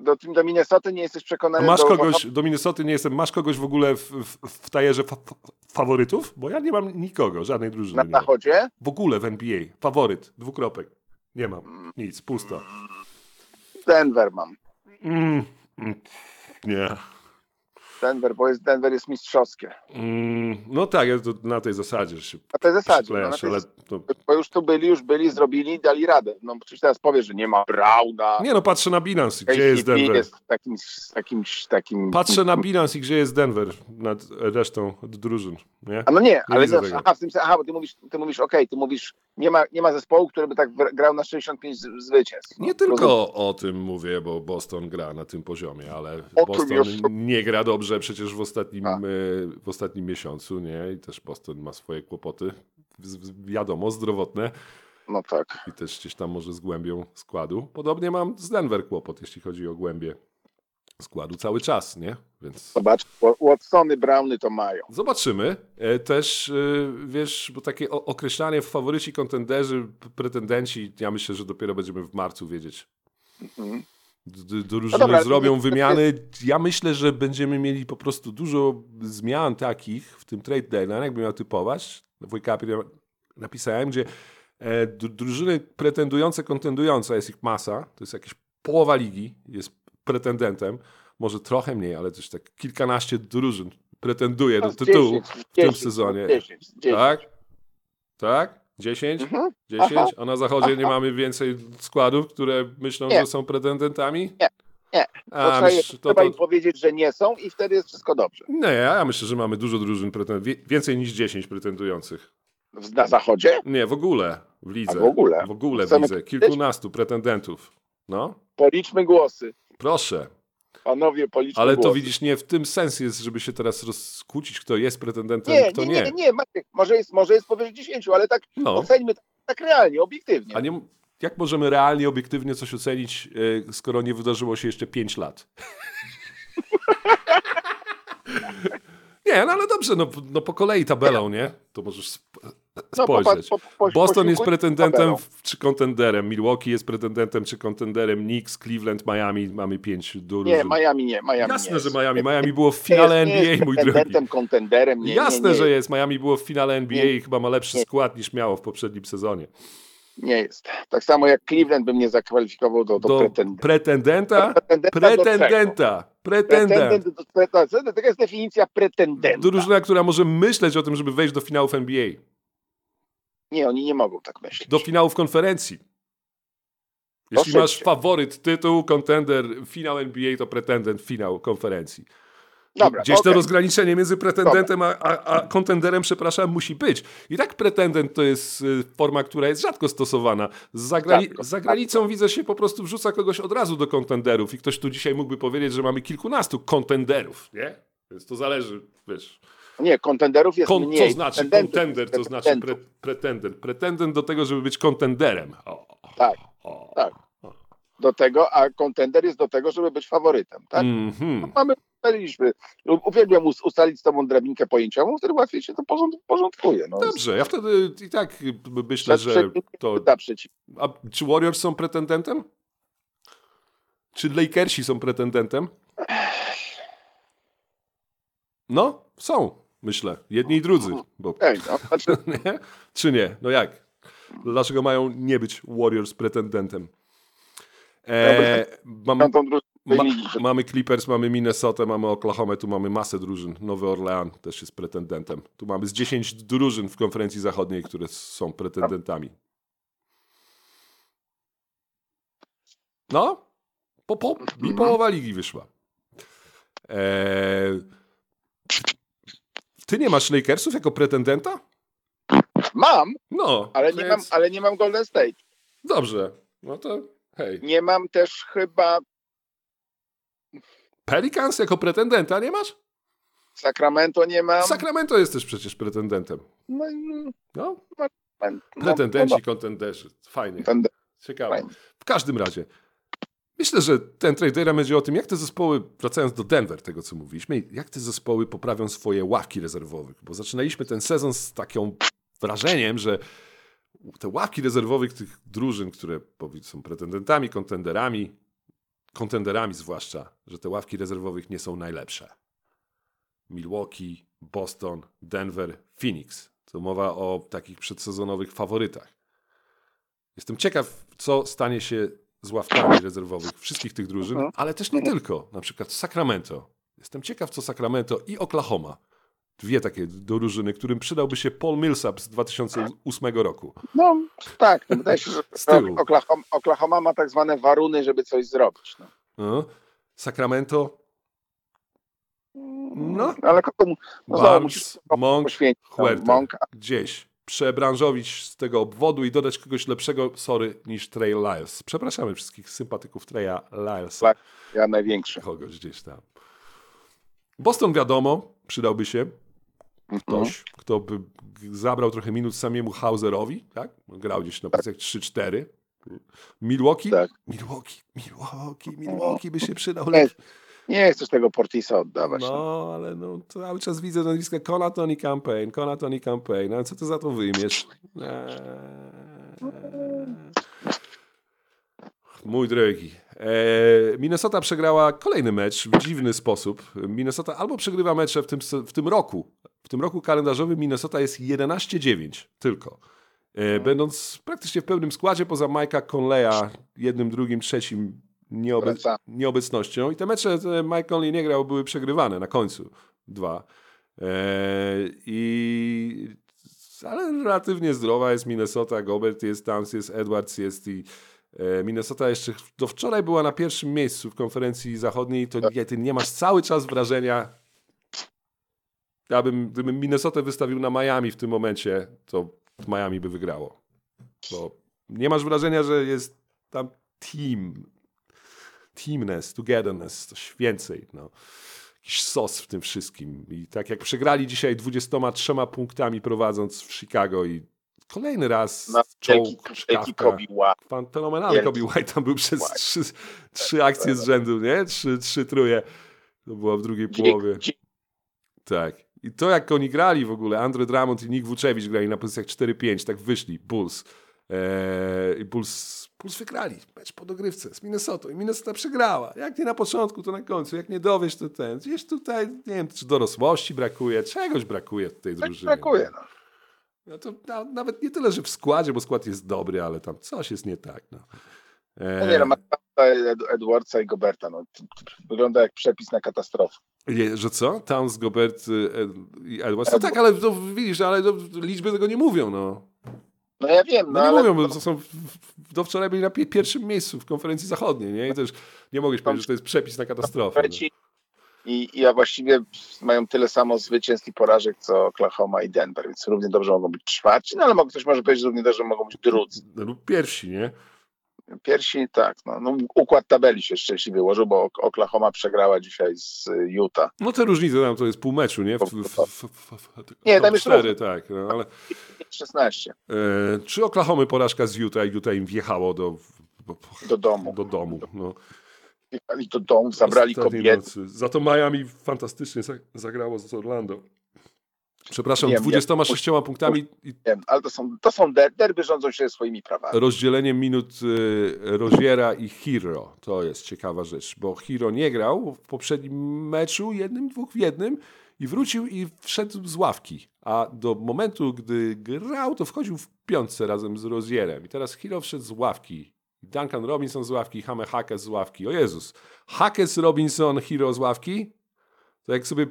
Speaker 4: Do, do Minnesoty nie jesteś
Speaker 3: A
Speaker 4: przekonany.
Speaker 3: masz
Speaker 4: do,
Speaker 3: kogoś, do Minnesoty nie jestem, masz kogoś w ogóle w, w, w tajerze fa faworytów? Bo ja nie mam nikogo, żadnej drużyny.
Speaker 4: Na zachodzie?
Speaker 3: W ogóle w NBA. Faworyt, dwukropek. Nie mam. Nic, pusto.
Speaker 4: Denver mam.
Speaker 3: Mm, mm, nie.
Speaker 4: Denver, bo jest, Denver jest mistrzowskie.
Speaker 3: Mm, no tak, to na tej zasadzie się
Speaker 4: Na tej zasadzie. No, na tej
Speaker 3: ale to...
Speaker 4: Bo już tu byli, już byli, zrobili, dali radę. No przecież teraz powiesz, że nie ma Brauna.
Speaker 3: Nie no, patrzę na bilans, gdzie jest Denver.
Speaker 4: jest takim, takim, takim...
Speaker 3: Patrzę na bilans i gdzie jest Denver nad resztą drużyn, nie?
Speaker 4: A no nie, ale
Speaker 3: widzę
Speaker 4: no,
Speaker 3: tego.
Speaker 4: aha, w tym, aha, bo ty mówisz, ty mówisz okej, ty mówisz, nie ma, nie ma zespołu, który by tak grał na 65 z- zwycięstw. No,
Speaker 3: Nie
Speaker 4: rozumiem.
Speaker 3: tylko o tym mówię, bo Boston gra na tym poziomie, ale
Speaker 4: O
Speaker 3: Boston nie gra dobrze przecież w ostatnim,
Speaker 4: A.
Speaker 3: e, w ostatnim miesiącu, nie? I też Boston ma swoje kłopoty, wiadomo, zdrowotne
Speaker 4: No tak.
Speaker 3: i też gdzieś tam może z głębią składu. Podobnie mam z Denver kłopot, jeśli chodzi o głębię składu cały czas, nie? Więc
Speaker 4: Zobacz, Wa- Watsony, Browny to mają.
Speaker 3: zobaczymy. E, Też, e, wiesz, bo takie określanie w faworyci, kontenderzy, pretendenci, ja myślę, że dopiero będziemy w marcu wiedzieć.
Speaker 4: Mhm.
Speaker 3: Drużyny
Speaker 4: No dobra,
Speaker 3: zrobią wymiany. Ja myślę, że będziemy mieli po prostu dużo zmian takich w tym trade deadline, jakbym miał typować. W Wake napisałem, gdzie e, dru- drużyny pretendujące, kontendujące, jest ich masa, to jest jakieś połowa ligi, jest pretendentem, może trochę mniej, ale też tak kilkanaście drużyn pretenduje do
Speaker 4: No,
Speaker 3: tytułu
Speaker 4: 10,
Speaker 3: w tym
Speaker 4: 10,
Speaker 3: sezonie.
Speaker 4: 10, 10.
Speaker 3: Tak? Tak? 10?
Speaker 4: Mhm.
Speaker 3: 10?
Speaker 4: Aha.
Speaker 3: A na zachodzie nie mamy więcej składów, które myślą,
Speaker 4: Nie.
Speaker 3: że są pretendentami?
Speaker 4: Nie. Nie.
Speaker 3: A,
Speaker 4: trzeba,
Speaker 3: myśl, to,
Speaker 4: trzeba
Speaker 3: to,
Speaker 4: im powiedzieć, że nie są i wtedy jest wszystko dobrze.
Speaker 3: nie, ja myślę, że mamy dużo drużyn, pretend- wie- więcej niż 10 pretendujących.
Speaker 4: Na zachodzie?
Speaker 3: Nie, w ogóle w lidze.
Speaker 4: A w ogóle?
Speaker 3: W ogóle w lidze. Kilkunastu pretendentów. No,
Speaker 4: Policzmy głosy.
Speaker 3: proszę.
Speaker 4: Panowie, policzmy
Speaker 3: Ale
Speaker 4: głosy.
Speaker 3: to widzisz, nie w tym sens jest, żeby się teraz rozkłócić, kto jest pretendentem,
Speaker 4: Nie,
Speaker 3: kto
Speaker 4: nie,
Speaker 3: nie.
Speaker 4: nie, nie, Maciek, może jest, może jest powyżej 10, ale tak
Speaker 3: No.
Speaker 4: oceńmy tak, tak realnie, obiektywnie.
Speaker 3: A nie, jak możemy realnie, obiektywnie coś ocenić, e, skoro nie wydarzyło się jeszcze 5 lat? nie, no ale dobrze, no, no po kolei tabelą, nie? To możesz
Speaker 4: No,
Speaker 3: spojrzeć.
Speaker 4: po- po- po-
Speaker 3: Boston jest pretendentem w- czy kontenderem, Milwaukee jest pretendentem czy kontenderem, Knicks, Cleveland, Miami, mamy 5 drużyn.
Speaker 4: Nie, Miami nie, Miami nie
Speaker 3: Jasne,
Speaker 4: jest.
Speaker 3: że Miami. Miami było w
Speaker 4: Nie
Speaker 3: finale
Speaker 4: jest, nie
Speaker 3: NBA, mój drogi.
Speaker 4: pretendentem, kontenderem. Nie,
Speaker 3: Jasne,
Speaker 4: nie, nie,
Speaker 3: że jest. Miami było w finale NBA
Speaker 4: Nie.
Speaker 3: i chyba ma lepszy
Speaker 4: Nie.
Speaker 3: skład niż miało w poprzednim sezonie.
Speaker 4: Nie jest. Tak samo jak Cleveland bym nie zakwalifikował do, do,
Speaker 3: Do
Speaker 4: pretendenta.
Speaker 3: pretendenta?
Speaker 4: Pretendenta do?
Speaker 3: Pretendenta. Pretendent.
Speaker 4: Pretendent, do- pretendent. Taka jest definicja pretendenta.
Speaker 3: Drużyna, która może myśleć o tym, żeby wejść do finałów NBA.
Speaker 4: Nie, oni nie mogą tak myśleć.
Speaker 3: Do finałów konferencji. Jeśli masz faworyt, tytuł, kontender, finał NBA, to pretendent, finał konferencji.
Speaker 4: Dobra,
Speaker 3: Gdzieś to
Speaker 4: okej.
Speaker 3: rozgraniczenie między pretendentem a, a, a kontenderem, przepraszam, musi być. I tak pretendent to jest y, forma, która jest rzadko stosowana. Za, grani-
Speaker 4: Rzadko,
Speaker 3: za granicą widzę się po prostu wrzuca kogoś od razu do kontenderów i ktoś tu dzisiaj mógłby powiedzieć, że mamy kilkunastu kontenderów, nie? Więc to zależy, wiesz.
Speaker 4: Nie, kontenderów jest
Speaker 3: Kon,
Speaker 4: mniej.
Speaker 3: co znaczy kontender, to znaczy pre, pretendent. Pretendent do tego, żeby być kontenderem. O,
Speaker 4: Tak,
Speaker 3: o.
Speaker 4: tak. Do tego, a kontender jest do tego, żeby być faworytem, tak?
Speaker 3: Mhm.
Speaker 4: Mamy, ustaliliśmy. Uwielbiam us- ustalić z tobą drabinkę pojęciową, wtedy łatwiej się to porząd, porządkuje. No.
Speaker 3: Dobrze, ja wtedy i tak myślę, że to...
Speaker 4: Da przeciw.
Speaker 3: A czy Warriors są pretendentem? Czy Lakersi są pretendentem? No, są, myślę. Jedni i drudzy. Bo,
Speaker 4: Ej, no, znaczy,
Speaker 3: nie? Czy nie? No jak? Dlaczego mają nie być Warriors pretendentem? E, mam,
Speaker 4: no, dru-
Speaker 3: Ma, mamy Clippers, mamy Minnesota, mamy Oklahoma, tu mamy masę drużyn. Nowy Orlean też jest pretendentem. Tu mamy z 10 drużyn w konferencji zachodniej, które są pretendentami. No, po, po, i połowa ligi wyszła. Eee, ty nie masz Lakersów jako pretendenta?
Speaker 4: Mam,
Speaker 3: No,
Speaker 4: ale nie, mam, ale nie mam Golden State.
Speaker 3: Dobrze, no to hej.
Speaker 4: Nie mam też chyba
Speaker 3: Pelicans jako pretendenta nie masz?
Speaker 4: Sacramento, nie mam.
Speaker 3: Sacramento jest też przecież pretendentem.
Speaker 4: no, i-
Speaker 3: No,
Speaker 4: no,
Speaker 3: pretendenci,
Speaker 4: no,
Speaker 3: kontenderzy. Fajnie,
Speaker 4: no,
Speaker 3: ciekawe. W każdym razie, myślę, że ten trader będzie o tym, jak te zespoły, wracając do Denver, tego co mówiliśmy, jak te zespoły poprawią swoje ławki rezerwowych, bo zaczynaliśmy ten sezon z takim wrażeniem, że te ławki rezerwowych tych drużyn, które są pretendentami, kontenderami, kontenderami zwłaszcza, że te ławki rezerwowych nie są najlepsze. Milwaukee, Boston, Denver, Phoenix. To mowa o takich przedsezonowych faworytach. Jestem ciekaw, co stanie się z ławkami rezerwowych wszystkich tych drużyn,
Speaker 4: Mhm.
Speaker 3: ale też nie tylko. Na przykład Sacramento. Jestem ciekaw, co Sacramento i Oklahoma. Dwie takie drużyny, którym przydałby się Paul Millsap z 2008 roku.
Speaker 4: No tak, wydaje się, że. Oklahoma, Oklahoma ma tak zwane waruny, żeby coś zrobić. No.
Speaker 3: No. Sacramento, no,
Speaker 4: Ale kogo mu- no,
Speaker 3: Barnes, Monk.
Speaker 4: No,
Speaker 3: Huerta.
Speaker 4: Monka.
Speaker 3: Gdzieś przebranżowić z tego obwodu i dodać kogoś lepszego, sorry, niż Trey Lyles. Przepraszamy wszystkich sympatyków Treya Lylesa.
Speaker 4: Tak. Ja największy.
Speaker 3: kogoś gdzieś tam. Boston wiadomo, przydałby się
Speaker 4: Mhm.
Speaker 3: ktoś, kto by zabrał trochę minut samiemu Hauserowi, tak? Grał gdzieś na pozycjach 3-4. Milwaukee?
Speaker 4: Tak.
Speaker 3: Milwaukee, Milwaukee, Milwaukee by się przydał. Lepszy.
Speaker 4: Nie chcesz tego Portisa oddawać. No.
Speaker 3: No, ale no, cały czas widzę nazwiska Conaton i Campaign, Conaton i Campaign. Ale co ty za to wyjmiesz? Eee. Mój drogi. Eee, Minnesota przegrała kolejny mecz w dziwny sposób. Minnesota albo przegrywa mecze w tym, w tym roku. W tym roku kalendarzowym Minnesota jest 11-9 tylko. E, będąc praktycznie w pełnym składzie poza Mike'a Conleya, jednym, drugim, trzecim nieobe nieobecnością. I te mecze, te Mike Conley nie grał, były przegrywane na końcu. Dwa. E, I ale relatywnie zdrowa jest Minnesota, Gobert jest, Towns jest, Edwards jest i e, Minnesota jeszcze do wczoraj była na pierwszym miejscu w konferencji zachodniej, to nie, ty nie masz cały czas wrażenia, ja bym, gdybym Minnesota wystawił na Miami w tym momencie, to Miami by wygrało. Bo nie masz wrażenia, że jest tam team, teamness, togetherness, coś więcej. No. Jakiś sos w tym wszystkim. I tak jak przegrali dzisiaj 23 punktami prowadząc w Chicago i kolejny raz
Speaker 4: Na
Speaker 3: czołg. Pan fenomenalny. Kobe White tam był przez trzy, trzy akcje z rzędu, nie? Trzy, trzy truje. To było w drugiej połowie. Tak. I to jak oni grali w ogóle, Andre Drummond i Nick Vucevic grali na pozycjach 4-5, tak wyszli, Bulls. Eee, I Bulls, Bulls wygrali mecz po dogrywce z Minnesotą i Minnesota przegrała. Jak nie na początku, to na końcu. Jak nie dowiesz, to ten. Gdzieś tutaj, nie wiem, czy dorosłości brakuje, czegoś brakuje w tej
Speaker 4: Tak
Speaker 3: drużynie.
Speaker 4: brakuje. No.
Speaker 3: No to na, nawet nie tyle, że w składzie, bo skład jest dobry, ale tam coś jest nie tak. No.
Speaker 4: No nie no, Edwardsa i Goberta. No. Wygląda jak przepis na katastrofę.
Speaker 3: Je, że co? Towns, Gobert Ed, i Edwards. No tak, ale to, widzisz, ale to, liczby tego nie mówią, no.
Speaker 4: No ja wiem, no,
Speaker 3: No nie
Speaker 4: ale
Speaker 3: mówią, bo to są do wczoraj byli na pi- pierwszym miejscu w konferencji zachodniej, nie? I też nie mogłeś powiedzieć, że to jest przepis na katastrofę. No.
Speaker 4: I, i a właściwie mają tyle samo zwycięstw i porażek, co Oklahoma i Denver, więc równie dobrze mogą być czwarci, no ale ktoś może powiedzieć, że równie dobrze mogą być drudzy.
Speaker 3: No, lub pierwsi, nie?
Speaker 4: Pierwsi tak, no, no układ tabeli się szczęśliwie ułożył, bo Ok- Oklahoma przegrała dzisiaj z y, Utah.
Speaker 3: No te różnice tam to jest pół meczu, nie? W, w, w,
Speaker 4: Nie, tam jest
Speaker 3: cztery, tak. No, ale
Speaker 4: 16
Speaker 3: e, czy Oklahomy porażka z Utah i Utah im wjechało do,
Speaker 4: do domu.
Speaker 3: do domu? No.
Speaker 4: Wjechali do domu, zabrali kobiety.
Speaker 3: nocy. Za to Miami fantastycznie za- zagrało z Orlando. Przepraszam,
Speaker 4: Wiem,
Speaker 3: 26 punktami i
Speaker 4: Wiem, ale to są, to są der, derby rządzą się swoimi prawami.
Speaker 3: rozdzieleniem minut y, Roziera i Hero. To jest ciekawa rzecz, bo Hero nie grał w poprzednim meczu, jednym, dwóch w jednym i wrócił i wszedł z ławki. A do momentu, gdy grał, to wchodził w piątce razem z Rozierem. I teraz Hero wszedł z ławki Duncan Robinson z ławki, Hame Hackes z ławki. O Jezus. Hackes, Robinson, Hero z ławki. To jak sobie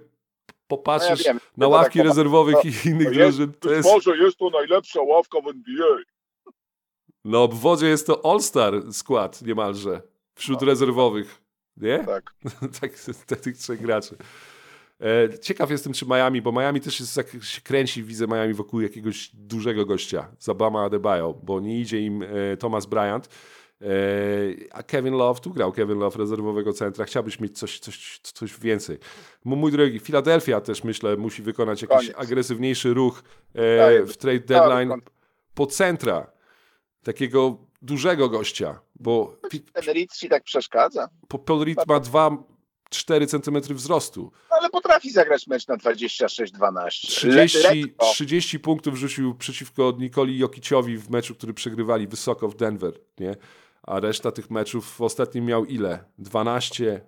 Speaker 3: popatrzysz
Speaker 4: No ja
Speaker 3: na ławki
Speaker 4: tak
Speaker 3: rezerwowych
Speaker 4: to-
Speaker 3: i innych
Speaker 4: jest-
Speaker 3: drużyn, to jest...
Speaker 4: może jest to najlepsza ławka w NBA.
Speaker 3: No obwodzie jest to All-Star skład niemalże. Wśród rezerwowych. Nie?
Speaker 4: No. Tak.
Speaker 3: tak, te- tych trzech graczy. E, ciekaw jestem, czy Miami, bo Miami też jest, jak się kręci, widzę Miami wokół jakiegoś dużego gościa, Zabama Adebayo, bo nie idzie im e, Thomas Bryant, a Kevin Love, tu grał Kevin Love rezerwowego centra, chciałbyś mieć coś, coś, coś więcej. Mój drogi, Philadelphia też myślę musi wykonać jakiś
Speaker 4: Koniec.
Speaker 3: agresywniejszy ruch e, w trade deadline po centra, takiego dużego gościa, bo pi-
Speaker 4: Ten Reed ci tak przeszkadza.
Speaker 3: po- Paul Reed ma 2-4 cm wzrostu.
Speaker 4: Ale potrafi zagrać mecz na 26-12.
Speaker 3: 30,
Speaker 4: Lekko.
Speaker 3: 30 punktów rzucił przeciwko Nikoli Jokiciowi w meczu, który przegrywali wysoko w Denver, nie? A reszta tych meczów w ostatnim miał ile? 12.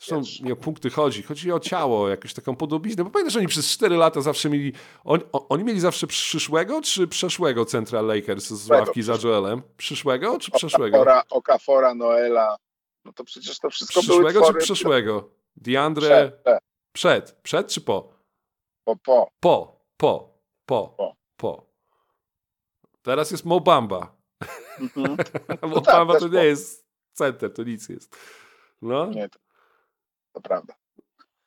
Speaker 3: Zresztą nie o punkty chodzi, chodzi o ciało, jakąś taką podobiznę. Bo pamiętasz, oni przez 4 lata zawsze mieli. On, oni mieli zawsze przyszłego czy przeszłego Central Lakers z ławki za. Joelem? Przyszłego czy przeszłego?
Speaker 4: Okafora, Okafora, Noela. No to przecież to wszystko były
Speaker 3: Przyszłego czy
Speaker 4: twory...
Speaker 3: przeszłego? DeAndre.
Speaker 4: Przed, przed,
Speaker 3: Przed. Przed czy po?
Speaker 4: po, po.
Speaker 3: Po, po, po,
Speaker 4: Po.
Speaker 3: po. Teraz jest Mobamba.
Speaker 4: Mhm.
Speaker 3: Mobamba
Speaker 4: też
Speaker 3: to
Speaker 4: po.
Speaker 3: nie jest center, to nic jest. No,
Speaker 4: Nie, to, to prawda.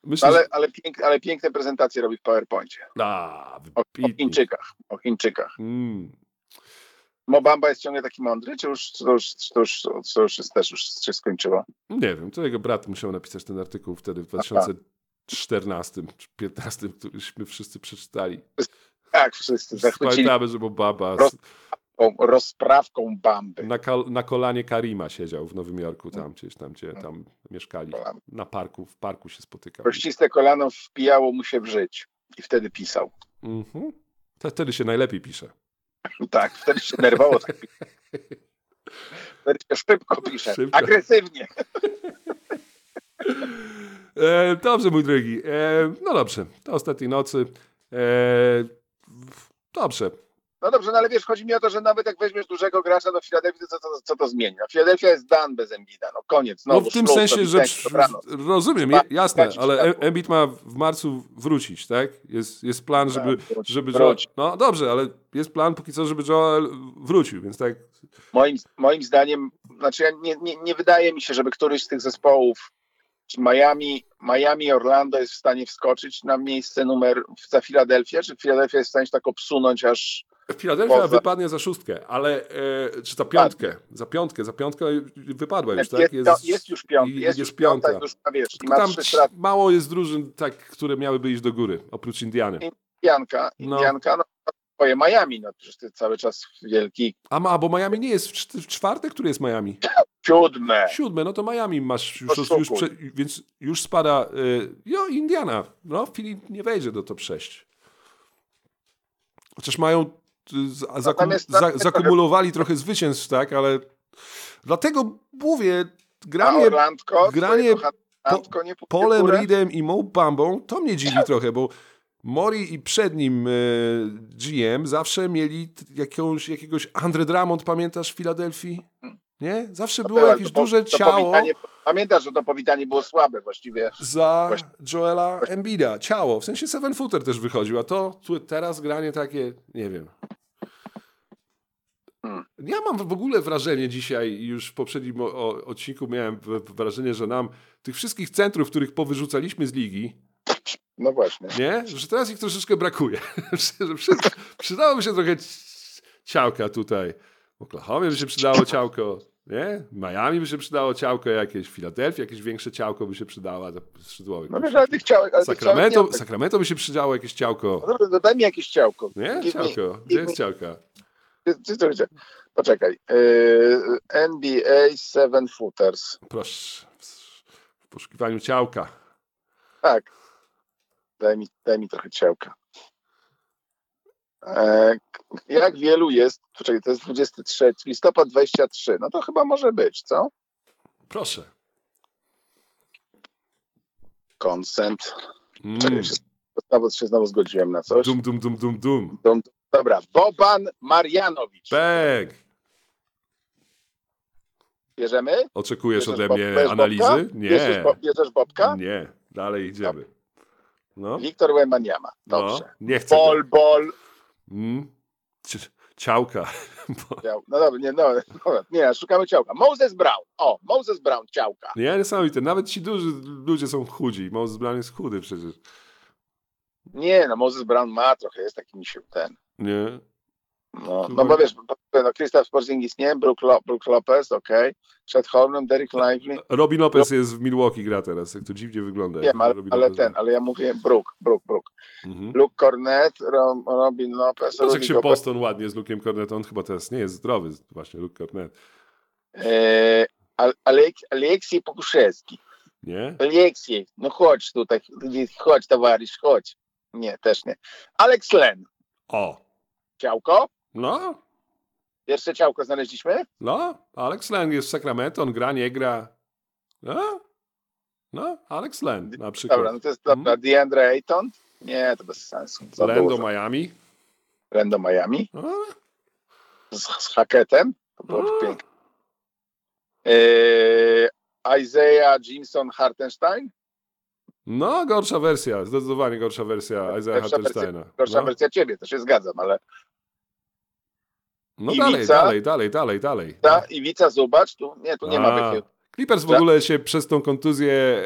Speaker 3: myślę,
Speaker 4: Ale, ale, pięk, ale piękne prezentacje robi w PowerPoincie.
Speaker 3: A,
Speaker 4: O, o. Chińczykach. O Chińczykach.
Speaker 3: Mm.
Speaker 4: Mobamba jest ciągle taki mądry, czy już, czy to już, czy to już, czy to już jest też już się skończyło?
Speaker 3: Nie wiem, to jego brat musiał napisać ten artykuł wtedy w 2014 czy 2015, któryśmy wszyscy przeczytali.
Speaker 4: Tak, wszyscy zachwycili
Speaker 3: Pamiętamy, że Mobamba
Speaker 4: Roz- rozprawką Bamby.
Speaker 3: na, kal- na kolanie Karima siedział w Nowym Jorku, tam gdzieś tam, gdzie tam mieszkali.
Speaker 4: Kolano.
Speaker 3: Na parku, w parku się spotykał.
Speaker 4: Kościste kolano wpijało mu się w żyć. I wtedy pisał.
Speaker 3: Mhm. To Wtedy się najlepiej pisze.
Speaker 4: Tak, wtedy się nerwowo tak pisze. Wtedy się szybko pisze.
Speaker 3: Szybko.
Speaker 4: Agresywnie.
Speaker 3: E, dobrze, mój drogi. E, no dobrze, to ostatniej nocy. E, dobrze.
Speaker 4: No dobrze, no ale wiesz, chodzi mi o to, że nawet jak weźmiesz dużego gracza do Filadelfii, to co, co, co to zmieni? No, Filadelfia jest dan bez Embida, no koniec.
Speaker 3: No
Speaker 4: Znowu
Speaker 3: w tym
Speaker 4: szluz,
Speaker 3: sensie, że przy, rozumiem,
Speaker 4: Trzeba
Speaker 3: jasne, ale. E- Embiid ma w marcu wrócić, tak? Jest, jest plan, żeby,
Speaker 4: Tak,
Speaker 3: żeby. Joel, No dobrze, ale jest plan póki co, żeby Joel wrócił, więc tak
Speaker 4: Moim, moim zdaniem, znaczy ja nie, nie, nie wydaje mi się, żeby któryś z tych zespołów, czy Miami, Miami, Orlando jest w stanie wskoczyć na miejsce numer za Filadelfię, czy Filadelfia jest w stanie się tak obsunąć aż
Speaker 3: Filadelfia
Speaker 4: Poza-
Speaker 3: wypadnie za szóstkę, ale e, czy za piątkę, za piątkę, za piątkę wypadła już, tak?
Speaker 4: jest, jest, jest już piątka, jest,
Speaker 3: jest
Speaker 4: już piąta,
Speaker 3: piąta.
Speaker 4: już wiesz,
Speaker 3: tam mało jest drużyn, tak, które miałyby iść do góry, oprócz Indiany.
Speaker 4: Indianka,
Speaker 3: No.
Speaker 4: Indianka, no, twoje Miami, no przecież ty cały czas wielki
Speaker 3: A, ma, bo Miami nie jest w, czt- w czwarte, który jest Miami?
Speaker 4: siódme.
Speaker 3: Siódme, no to Miami masz już, już,
Speaker 4: Poszukuj.
Speaker 3: prze, więc już spada, y, jo, Indiana, no Filip nie wejdzie do top 6. Chociaż mają, zakum, za, zakumulowali trochę zwycięstw, tak, ale dlatego mówię, granie
Speaker 4: Orlandko,
Speaker 3: granie
Speaker 4: Orlandko nie
Speaker 3: Polem? Reedem i Mo Bambą, to mnie dziwi trochę, bo Mori i przed nim y, GM zawsze mieli jakąś, jakiegoś Andre Drummond, pamiętasz w Filadelfii? Nie? Zawsze było
Speaker 4: Dobra,
Speaker 3: jakieś
Speaker 4: to
Speaker 3: duże
Speaker 4: to
Speaker 3: ciało.
Speaker 4: Pamiętasz, że to powitanie było słabe właściwie.
Speaker 3: za Joela Embida. Ciało, w sensie seven footer też wychodził, a to tu, teraz granie takie, nie wiem.
Speaker 4: Hmm.
Speaker 3: Ja mam w ogóle wrażenie dzisiaj, już w poprzednim o, odcinku miałem wrażenie, że nam tych wszystkich centrów, których powyrzucaliśmy z ligi,
Speaker 4: No właśnie.
Speaker 3: nie? Że teraz ich troszeczkę brakuje. przy, przydałoby się trochę ciałka tutaj. W Oklahomie by się przydało ciałko, nie? Miami by się przydało ciałko jakieś, w Filadelfii jakieś większe ciałko by się przydało dla skrzydłowych.
Speaker 4: No wiesz, ale tych ciałek... Ale tych ciałek nie
Speaker 3: Sacramento. Sacramento by się przydało jakieś
Speaker 4: No
Speaker 3: ciałko.
Speaker 4: dobra, to daj mi jakieś ciałko.
Speaker 3: Nie?
Speaker 4: Give
Speaker 3: Ciałko. Gdzie jest ciałka?
Speaker 4: Poczekaj. Yy, NBA Seven Footers.
Speaker 3: Proszę. W poszukiwaniu ciałka.
Speaker 4: Tak. Daj mi, daj mi trochę ciałka. E, jak wielu jest, poczekaj, to jest 23, listopad 23, no to chyba może być, co?
Speaker 3: Proszę.
Speaker 4: Consent.
Speaker 3: Mm.
Speaker 4: Czekaj, się, znowu się znowu zgodziłem na coś.
Speaker 3: Dum, dum, dum, dum, dum.
Speaker 4: Dum- Dobra, Boban Marjanowicz.
Speaker 3: Bang!
Speaker 4: Bierzemy?
Speaker 3: Oczekujesz
Speaker 4: Bierzesz
Speaker 3: ode mnie
Speaker 4: bierzesz
Speaker 3: analizy?
Speaker 4: Bobka? Bierzesz,
Speaker 3: Nie.
Speaker 4: Bo- bierzesz Bobka?
Speaker 3: Nie. Dalej idziemy. No.
Speaker 4: Wiktor Wembaniama. Dobrze.
Speaker 3: No, nie chcę.
Speaker 4: Bol, bol.
Speaker 3: Mm. Ci- Ciałka.
Speaker 4: Ciał- No dobra, nie, no, no, nie, szukamy ciałka. Moses Brown. O, Moses Brown, ciałka.
Speaker 3: Nie, niesamowite. Nawet ci duży ludzie są chudzi. Moses Brown jest chudy przecież.
Speaker 4: Nie, no Moses Brown ma trochę, jest taki misiu ten.
Speaker 3: Nie.
Speaker 4: No, no bo wiesz, no Krzysztof Porzingis nie, Brook, Lo, Brook Lopez, okej. Przed Hornem, Derek Lively.
Speaker 3: Robin Lopez jest w Milwaukee gra teraz. Jak to dziwnie wygląda.
Speaker 4: Wiem, ale, ale
Speaker 3: Lopez.
Speaker 4: ten, ale ja mówię Brook, Brook, Brook.
Speaker 3: Mhm.
Speaker 4: Luke Cornett, Ro, Robin Lopez,
Speaker 3: Patrz jak się
Speaker 4: Gobert.
Speaker 3: Boston ładnie z Luke'em Cornettem. On chyba teraz nie jest zdrowy. Właśnie Luke Cornet.
Speaker 4: E, Al- Alek, Aleksiej Pokuszewski.
Speaker 3: Nie?
Speaker 4: Aleksiej, no chodź tutaj, chodź towarzysz, chodź. Nie, też nie. Alex Len,
Speaker 3: O.
Speaker 4: ciałko.
Speaker 3: No.
Speaker 4: Pierwsze ciałko znaleźliśmy.
Speaker 3: No. Alex Len jest w Sacramento. On gra, nie gra. No. No. Alex Len na przykład.
Speaker 4: Dobra, no to jest dobra. DeAndre Ayton? Nie, to bez sensu. Za
Speaker 3: Len do. Miami.
Speaker 4: Len do Miami.
Speaker 3: No.
Speaker 4: Z, z Haketem. To byłoby
Speaker 3: A.
Speaker 4: piękne. Eee, Isaiah Jimson Hartenstein.
Speaker 3: No, gorsza wersja. Zdecydowanie gorsza wersja Isaiah
Speaker 4: Gorsza wersja-
Speaker 3: Hartensteina.
Speaker 4: Gorsza
Speaker 3: No,
Speaker 4: wersja ciebie, to się zgadzam, ale
Speaker 3: no
Speaker 4: Iwica.
Speaker 3: dalej, dalej, dalej, dalej, dalej.
Speaker 4: ta Iwica Zubacz, tu nie, tu nie ma
Speaker 3: A,
Speaker 4: takiego.
Speaker 3: Clippers w ogóle się przez tą kontuzję e,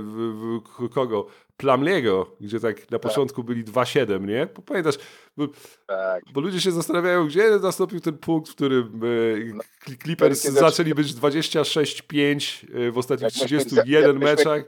Speaker 3: w, w, kogo? Plamliego, gdzie tak na początku byli 2-7, nie? Bo Pamiętasz, bo,
Speaker 4: Tak.
Speaker 3: bo ludzie się zastanawiają, gdzie nastąpił ten punkt, w którym e,
Speaker 4: No.
Speaker 3: Cl- Clippers
Speaker 4: Kiedy-
Speaker 3: zaczęli być 26-5 e, w ostatnich
Speaker 4: myśmy-
Speaker 3: 31
Speaker 4: jak myśmy-
Speaker 3: meczach.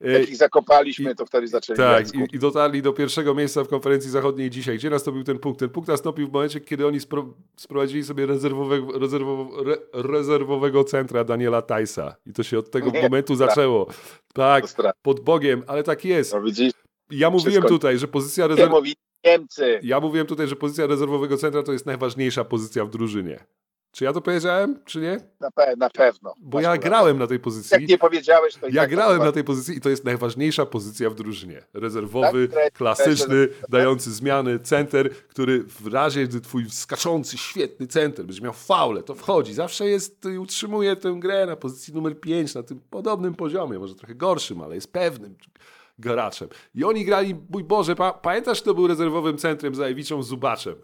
Speaker 4: Jak ich zakopaliśmy,
Speaker 3: i-
Speaker 4: to wtedy zaczęli
Speaker 3: Tak, i, i dotarli do pierwszego miejsca w konferencji zachodniej dzisiaj. Gdzie nastąpił ten punkt? Ten punkt nastąpił w momencie, kiedy oni spro, sprowadzili sobie rezerwowego, rezerwowo, re, rezerwowego centra Daniela Tajsa. I to się od tego
Speaker 4: Nie,
Speaker 3: momentu
Speaker 4: tak.
Speaker 3: zaczęło. Tak, pod Bogiem, ale tak jest.
Speaker 4: No widzisz,
Speaker 3: Ja mówiłem
Speaker 4: Wszystko-
Speaker 3: tutaj, że pozycja
Speaker 4: nie
Speaker 3: rezerw...
Speaker 4: mówi Niemcy.
Speaker 3: Ja mówiłem tutaj, że pozycja rezerwowego centra to jest najważniejsza pozycja w drużynie. Czy ja to powiedziałem, czy nie?
Speaker 4: Na, pe- na pewno.
Speaker 3: Bo
Speaker 4: Masz
Speaker 3: ja grałem na tej pozycji.
Speaker 4: Jak nie powiedziałeś, to i
Speaker 3: Ja
Speaker 4: tak
Speaker 3: grałem
Speaker 4: to
Speaker 3: na tej pozycji i to jest najważniejsza pozycja w drużynie. Rezerwowy,
Speaker 4: Tak,
Speaker 3: klasyczny, dający zmiany, center, który w razie, gdy twój skaczący, świetny center będzie miał faule, to wchodzi. Zawsze jest, y, utrzymuje tę grę na pozycji numer 5, na tym podobnym poziomie, może trochę gorszym, ale jest pewnym graczem. I oni grali, mój Boże, pa, pamiętasz, kto był rezerwowym centrem za Ewiczą Zubaczem?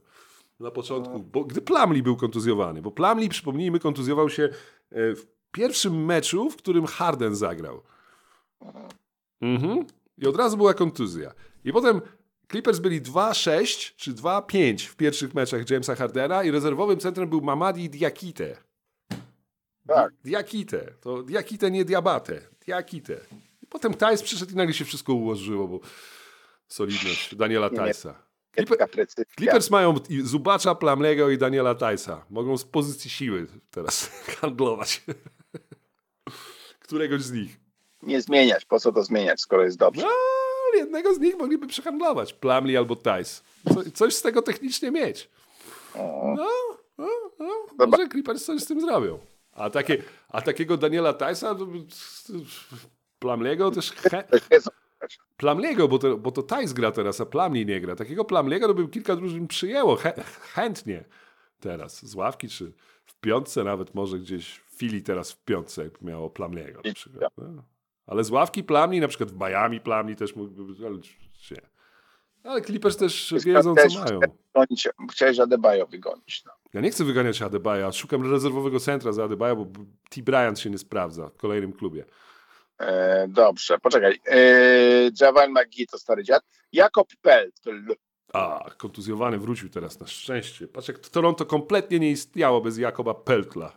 Speaker 3: Na początku, bo gdy Plamli był kontuzjowany, bo Plamli, przypomnijmy, kontuzjował się e, w pierwszym meczu, w którym Harden zagrał. Mhm. I od razu była kontuzja. I potem Clippers byli 2-6 czy 2-5 w pierwszych meczach Jamesa Hardena i rezerwowym centrem był Mamadi Diakite.
Speaker 4: Tak.
Speaker 3: Diakite. To Diakite, nie Diabate. Diakite. I potem Tajs przyszedł i nagle się wszystko ułożyło, bo solidność Daniela
Speaker 4: Nie, nie.
Speaker 3: Tajsa. Clippers mają Zubacza, Plamlego i Daniela Tajsa. Mogą z pozycji siły teraz handlować. Któregoś z nich.
Speaker 4: Nie zmieniać, po co to zmieniać, skoro jest dobrze.
Speaker 3: No, jednego z nich mogliby przehandlować. Plamli albo Tajs. Co, coś z tego technicznie mieć. No, no, no. Może Clippers coś z tym zrobią. A, takie, a takiego Daniela Tajsa, Plamliego też... He, Plamliego, bo to, bo to Tajs gra teraz, a Plamli nie gra. Takiego Plamliego to by kilka drużyn przyjęło chę, chętnie teraz. Z ławki czy w piątce nawet może gdzieś Fili teraz w piątce jakby miało Plamliego na przykład. No. Ale z ławki Plamli, na przykład w Miami Plamli też mógłby być, ale nie. Ale Clippers też wiedzą
Speaker 4: też
Speaker 3: co mają.
Speaker 4: Gonić, chciałeś Adebayo wygonić. No.
Speaker 3: Ja nie chcę wyganiać Adebayo, szukam rezerwowego centra za Adebayo, bo T. Bryant się nie sprawdza w kolejnym klubie.
Speaker 4: E, dobrze, poczekaj. E, Javal McGee to stary dziad. Jakob Peltl.
Speaker 3: A, kontuzjowany wrócił teraz na szczęście. Patrz jak Toronto kompletnie nie istniało bez Jakoba Peltla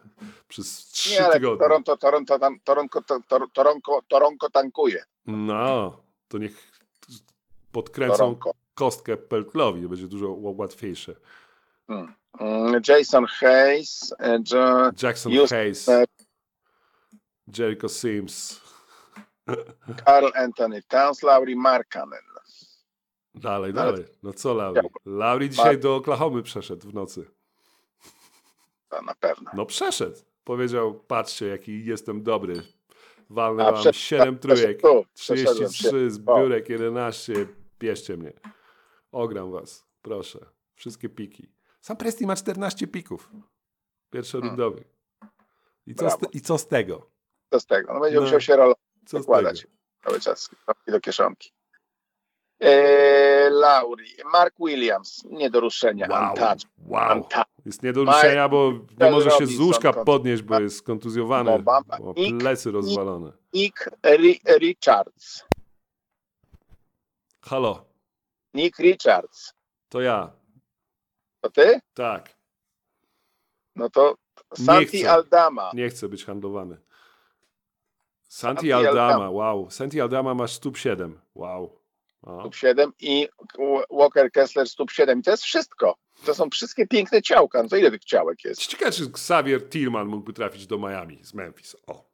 Speaker 3: przez trzy
Speaker 4: Nie, ale
Speaker 3: tygodnie.
Speaker 4: Toronto, Toronto, tam, Toronto, to, to, Toronto, Toronto tankuje.
Speaker 3: No, to niech podkręcą
Speaker 4: Toronto.
Speaker 3: kostkę Peltlowi, będzie dużo łatwiejsze.
Speaker 4: Mm. Mm, Jason Hayes. e, Jo,
Speaker 3: Jackson
Speaker 4: Just-
Speaker 3: Hayes, Jericho Sims,
Speaker 4: Carl Anthony Towns, Lauri Markkanen.
Speaker 3: dalej,
Speaker 4: Ale-
Speaker 3: dalej. No co Lauri? Lauri dzisiaj do Oklahomy przeszedł w nocy.
Speaker 4: To na pewno.
Speaker 3: No przeszedł. Powiedział, patrzcie jaki jestem dobry. Walnę
Speaker 4: A,
Speaker 3: wam
Speaker 4: przed-
Speaker 3: 7
Speaker 4: przeszedł
Speaker 3: trójek,
Speaker 4: tu, przeszedłem
Speaker 3: 33
Speaker 4: się.
Speaker 3: zbiórek, 11, bierzcie mnie. Ogram was, proszę. Wszystkie piki. Sam Presti ma 14 pików.
Speaker 4: Hmm.
Speaker 3: Pierwszorundowych. I co, z. I co z tego?
Speaker 4: Co z tego? No będzie
Speaker 3: No.
Speaker 4: musiał się rolo
Speaker 3: Co z
Speaker 4: dokładać
Speaker 3: tego?
Speaker 4: cały czas do kieszonki. Eee, Lauri, Mark Williams, nie do ruszenia.
Speaker 3: Wow,
Speaker 4: Untouched.
Speaker 3: wow.
Speaker 4: Untouched.
Speaker 3: Jest nie do ruszenia, bo nie może się z łóżka podnieść, bo jest kontuzjowany.
Speaker 4: Obama.
Speaker 3: Bo
Speaker 4: Nick-
Speaker 3: plecy rozwalone.
Speaker 4: Nick Ri- Richards.
Speaker 3: Halo,
Speaker 4: Nick Richards.
Speaker 3: to ja.
Speaker 4: To ty?
Speaker 3: Tak,
Speaker 4: No to
Speaker 3: Nie
Speaker 4: Santi
Speaker 3: chcę.
Speaker 4: Aldama.
Speaker 3: nie chcę być handlowany. Santi
Speaker 4: Santi
Speaker 3: Aldama,
Speaker 4: Aldama.
Speaker 3: wow. Santi Aldama masz stóp 7. Wow. O.
Speaker 4: stóp 7 i Walker Kessler stóp 7. I to jest wszystko. To są wszystkie piękne ciałka. No to ile tych ciałek jest?
Speaker 3: Ciekawe, czy Xavier Tillman mógłby trafić do Miami z Memphis. O.